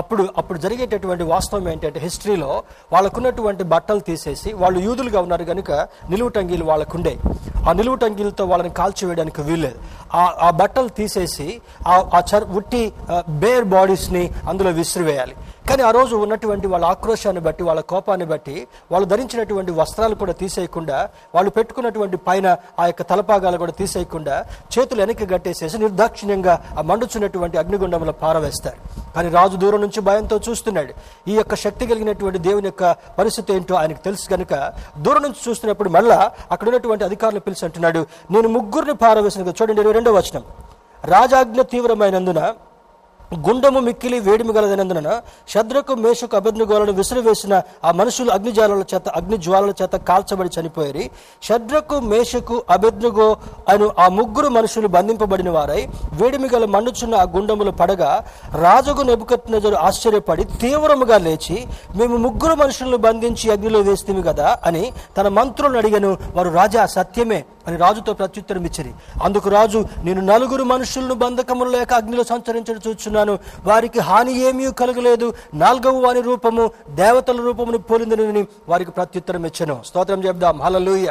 అప్పుడు అప్పుడు జరిగేటటువంటి వాస్తవం ఏంటంటే హిస్టరీలో వాళ్ళకున్నటువంటి బట్టలు తీసేసి వాళ్ళు యూదులుగా ఉన్నారు కనుక నిలువు టంగీలు వాళ్ళకుండే. ఆ నిలువు టంగీలతో వాళ్ళని కాల్చివేయడానికి వీల్లేదు. ఆ ఆ బట్టలు తీసేసి ఆ ఆ చర్ ఉట్టి బేర్ బాడీస్ని అందులో విసిరివేయాలి. కానీ ఆ రోజు ఉన్నటువంటి వాళ్ళ ఆక్రోశాన్ని బట్టి వాళ్ళ కోపాన్ని బట్టి వాళ్ళు ధరించినటువంటి వస్త్రాలు కూడా తీసేయకుండా వాళ్ళు పెట్టుకున్నటువంటి పైన ఆ యొక్క తలపాగాలు కూడా తీసేయకుండా చేతులు వెనక్కి గట్టేసేసి నిర్దాక్షిణ్యంగా ఆ మండుచున్నటువంటి అగ్నిగుండంలో పారవేస్తారు. కానీ రాజు దూరం నుంచి భయంతో చూస్తున్నాడు. ఈ యొక్క శక్తి కలిగినటువంటి దేవుని యొక్క పరిస్థితి ఏంటో ఆయనకు తెలుసు కనుక దూరం నుంచి చూస్తున్నప్పుడు మళ్ళా అక్కడ ఉన్నటువంటి అధికారులు పిలిచి అంటున్నాడు నేను ముగ్గురిని పారవేసిన చూడండి ఇరవై రెండో వచనం. రాజాజ్ఞ తీవ్రమైనందున గుండము మిక్కిలి వేడిమి గలదనందున శద్రకు మేషకు అభిజ్ఞగోలను విసిరివేసిన ఆ మనుషులు అగ్నిజాలాల చేత అగ్ని జ్వాలల చేత కాల్చబడి చనిపోయారు. శద్రకు మేషకు అభిజ్ఞగో అను ఆ ముగ్గురు మనుషులు బంధింపబడిన వారై వేడిమి గల మండుచున్న ఆ గుండములు పడగా రాజుకు నెబుకత్నజరు ఆశ్చర్యపడి తీవ్రముగా లేచి మేము ముగ్గురు మనుషులను బంధించి అగ్నిలో వేస్తేమి కదా అని తన మంత్రులను అడిగాను. వారు రాజా సత్యమే అని రాజుతో ప్రత్యుత్తరం ఇచ్చరి అందుకు రాజు నేను నలుగురు మనుషులను బంధకములు లేక అగ్నిలో సంచరించడం చెప్పుచున్నాను వారికి హాని ఏమీ కలగలేదు. నాలుగవ వాని రూపము దేవతల రూపమును పోలిందని వారికి ప్రత్యుత్తరం ఇచ్చాను స్తోత్రం చెప్దాం హలలుయ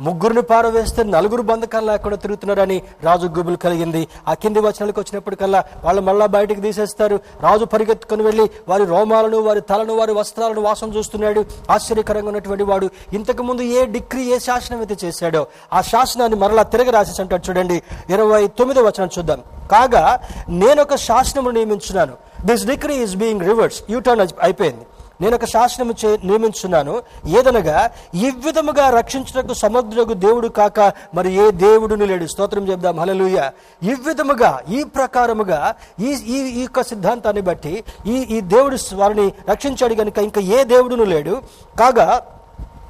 ముగ్గురిని పారవేస్తే నలుగురు బంధకాలు లేకుండా తిరుగుతున్నారని రాజు గుబులు కలిగింది. ఆ కింది వచనాలకు వచ్చినప్పటికల్లా వాళ్ళు మళ్ళా బయటకు తీసేస్తారు. రాజు పరిగెత్తుకుని వెళ్ళి వారి రోమాలను వారి తలను వారి వస్త్రాలను వాసన చూస్తున్నాడు. ఆశ్చర్యకరంగా ఉన్నటువంటి వాడు ఇంతకు ముందు ఏ డిగ్రీ ఏ శాసనం అయితే చేశాడో ఆ శాసనాన్ని మరలా తిరగ రాసేసి అంటాడు చూడండి. ఇరవై తొమ్మిదో వచనం చూద్దాం. కాగా నేను ఒక శాసనము నియమించున్నాను. This degree is being reverse U turn అయిపోయింది. నేను ఒక శాసనము చే నియమించున్నాను. ఏదనగా ఈ విధముగా రక్షించుటకు సమర్థులకు దేవుడు కాక మరి ఏ దేవుడును లేడు? స్తోత్రం చెప్దాం హలలుయ ఈ విధముగా ఈ ప్రకారముగా ఈ ఈ ఈ యొక్క సిద్ధాంతాన్ని బట్టి ఈ ఈ దేవుడు వారిని రక్షించాడు కనుక ఇంకా ఏ దేవుడును లేడు? కాగా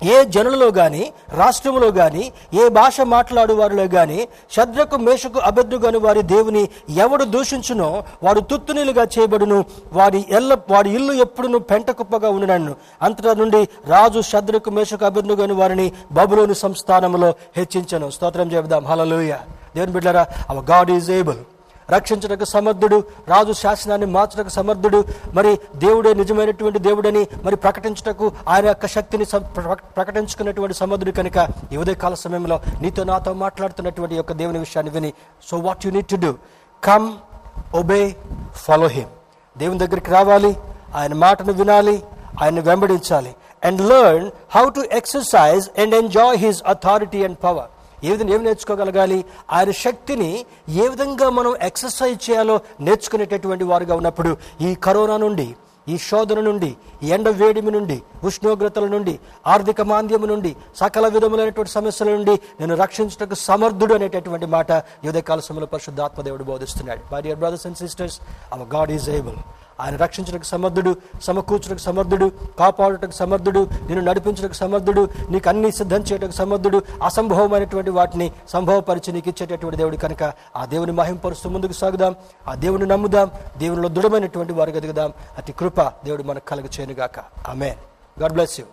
ఏ జనులలో గాని రాష్ట్రములో గాని ఏ భాష మాట్లాడు వారిలో గాని శద్రకు మేషకు అబద్ధుగాని వారి దేవుని ఎవడు దూషించునో వాడు తుత్తునీలుగా చేయబడును. వాడి ఎల్ల వాడి ఇల్లు ఎప్పుడును పెంట కుప్పగా ఉండనన్ను అంతటా నుండి రాజు శద్రకు మేషకు అబద్ధుగాని వారిని బబులోని సంస్థానంలో హెచ్చించను. స్తోత్రం చెబుదాం. హలలుయ దేవుని బిడ్డరా అవర్ గాడ్ ఈజ్ ఏబుల్ రక్షించడానికి సమర్థుడు రాజు శాసనాన్ని మార్చడానికి సమర్థుడు మరి దేవుడే నిజమైనటువంటి దేవుడని మరి ప్రకటించటకు ఆయన యొక్క శక్తిని ప్రకటించుకున్నటువంటి సమర్థుడు కనుక ఈ ఉదయకాల సమయంలో నీతో నాతో మాట్లాడుతున్నటువంటి యొక్క దేవుని విషయాన్ని విని so what you need to do come obey follow him దేవుని దగ్గరికి రావాలి ఆయన మాటను వినాలి ఆయన వెంబడించాలి and learn how to exercise and enjoy his authority and power ఏ విధంగా ఏమి నేర్చుకోగలగాలి? ఆయన శక్తిని ఏ విధంగా మనం ఎక్సర్సైజ్ చేయాలో నేర్చుకునేటటువంటి వారుగా ఉన్నప్పుడు ఈ కరోనా నుండి ఈ శోధన నుండి ఈ ఎండ వేడిమి నుండి ఉష్ణోగ్రతల నుండి ఆర్థిక మాంద్యము నుండి సకల విధములైనటువంటి సమస్యల నుండి నేను రక్షించటకు సమర్థుడు అనేటటువంటి మాట యువకాల సమయంలో పరిశుద్ధాత్మదేవుడు బోధిస్తున్నాడు. My dear brothers and sisters our God is able ఆయన రక్షించడానికి సమర్థుడు సమకూర్చడానికి సమర్థుడు కాపాడటకు సమర్థుడు నిన్ను నడిపించడానికి సమర్థుడు నీకు అన్ని సిద్ధం చేయడానికి సమర్థుడు అసంభవమైనటువంటి వాటిని సంభవపరిచి నీకు ఇచ్చేటటువంటి దేవుడు కనుక ఆ దేవుని మహింపరుస్తూ ముందుకు సాగుదాం ఆ దేవుని నమ్ముదాం దేవునిలో దృఢమైనటువంటి వారు ఎదుగుదాం. అతి కృప దేవుడు మనకు కలుగ చేయనుగాక ఆమె గాడ్ బ్లెస్ యూ.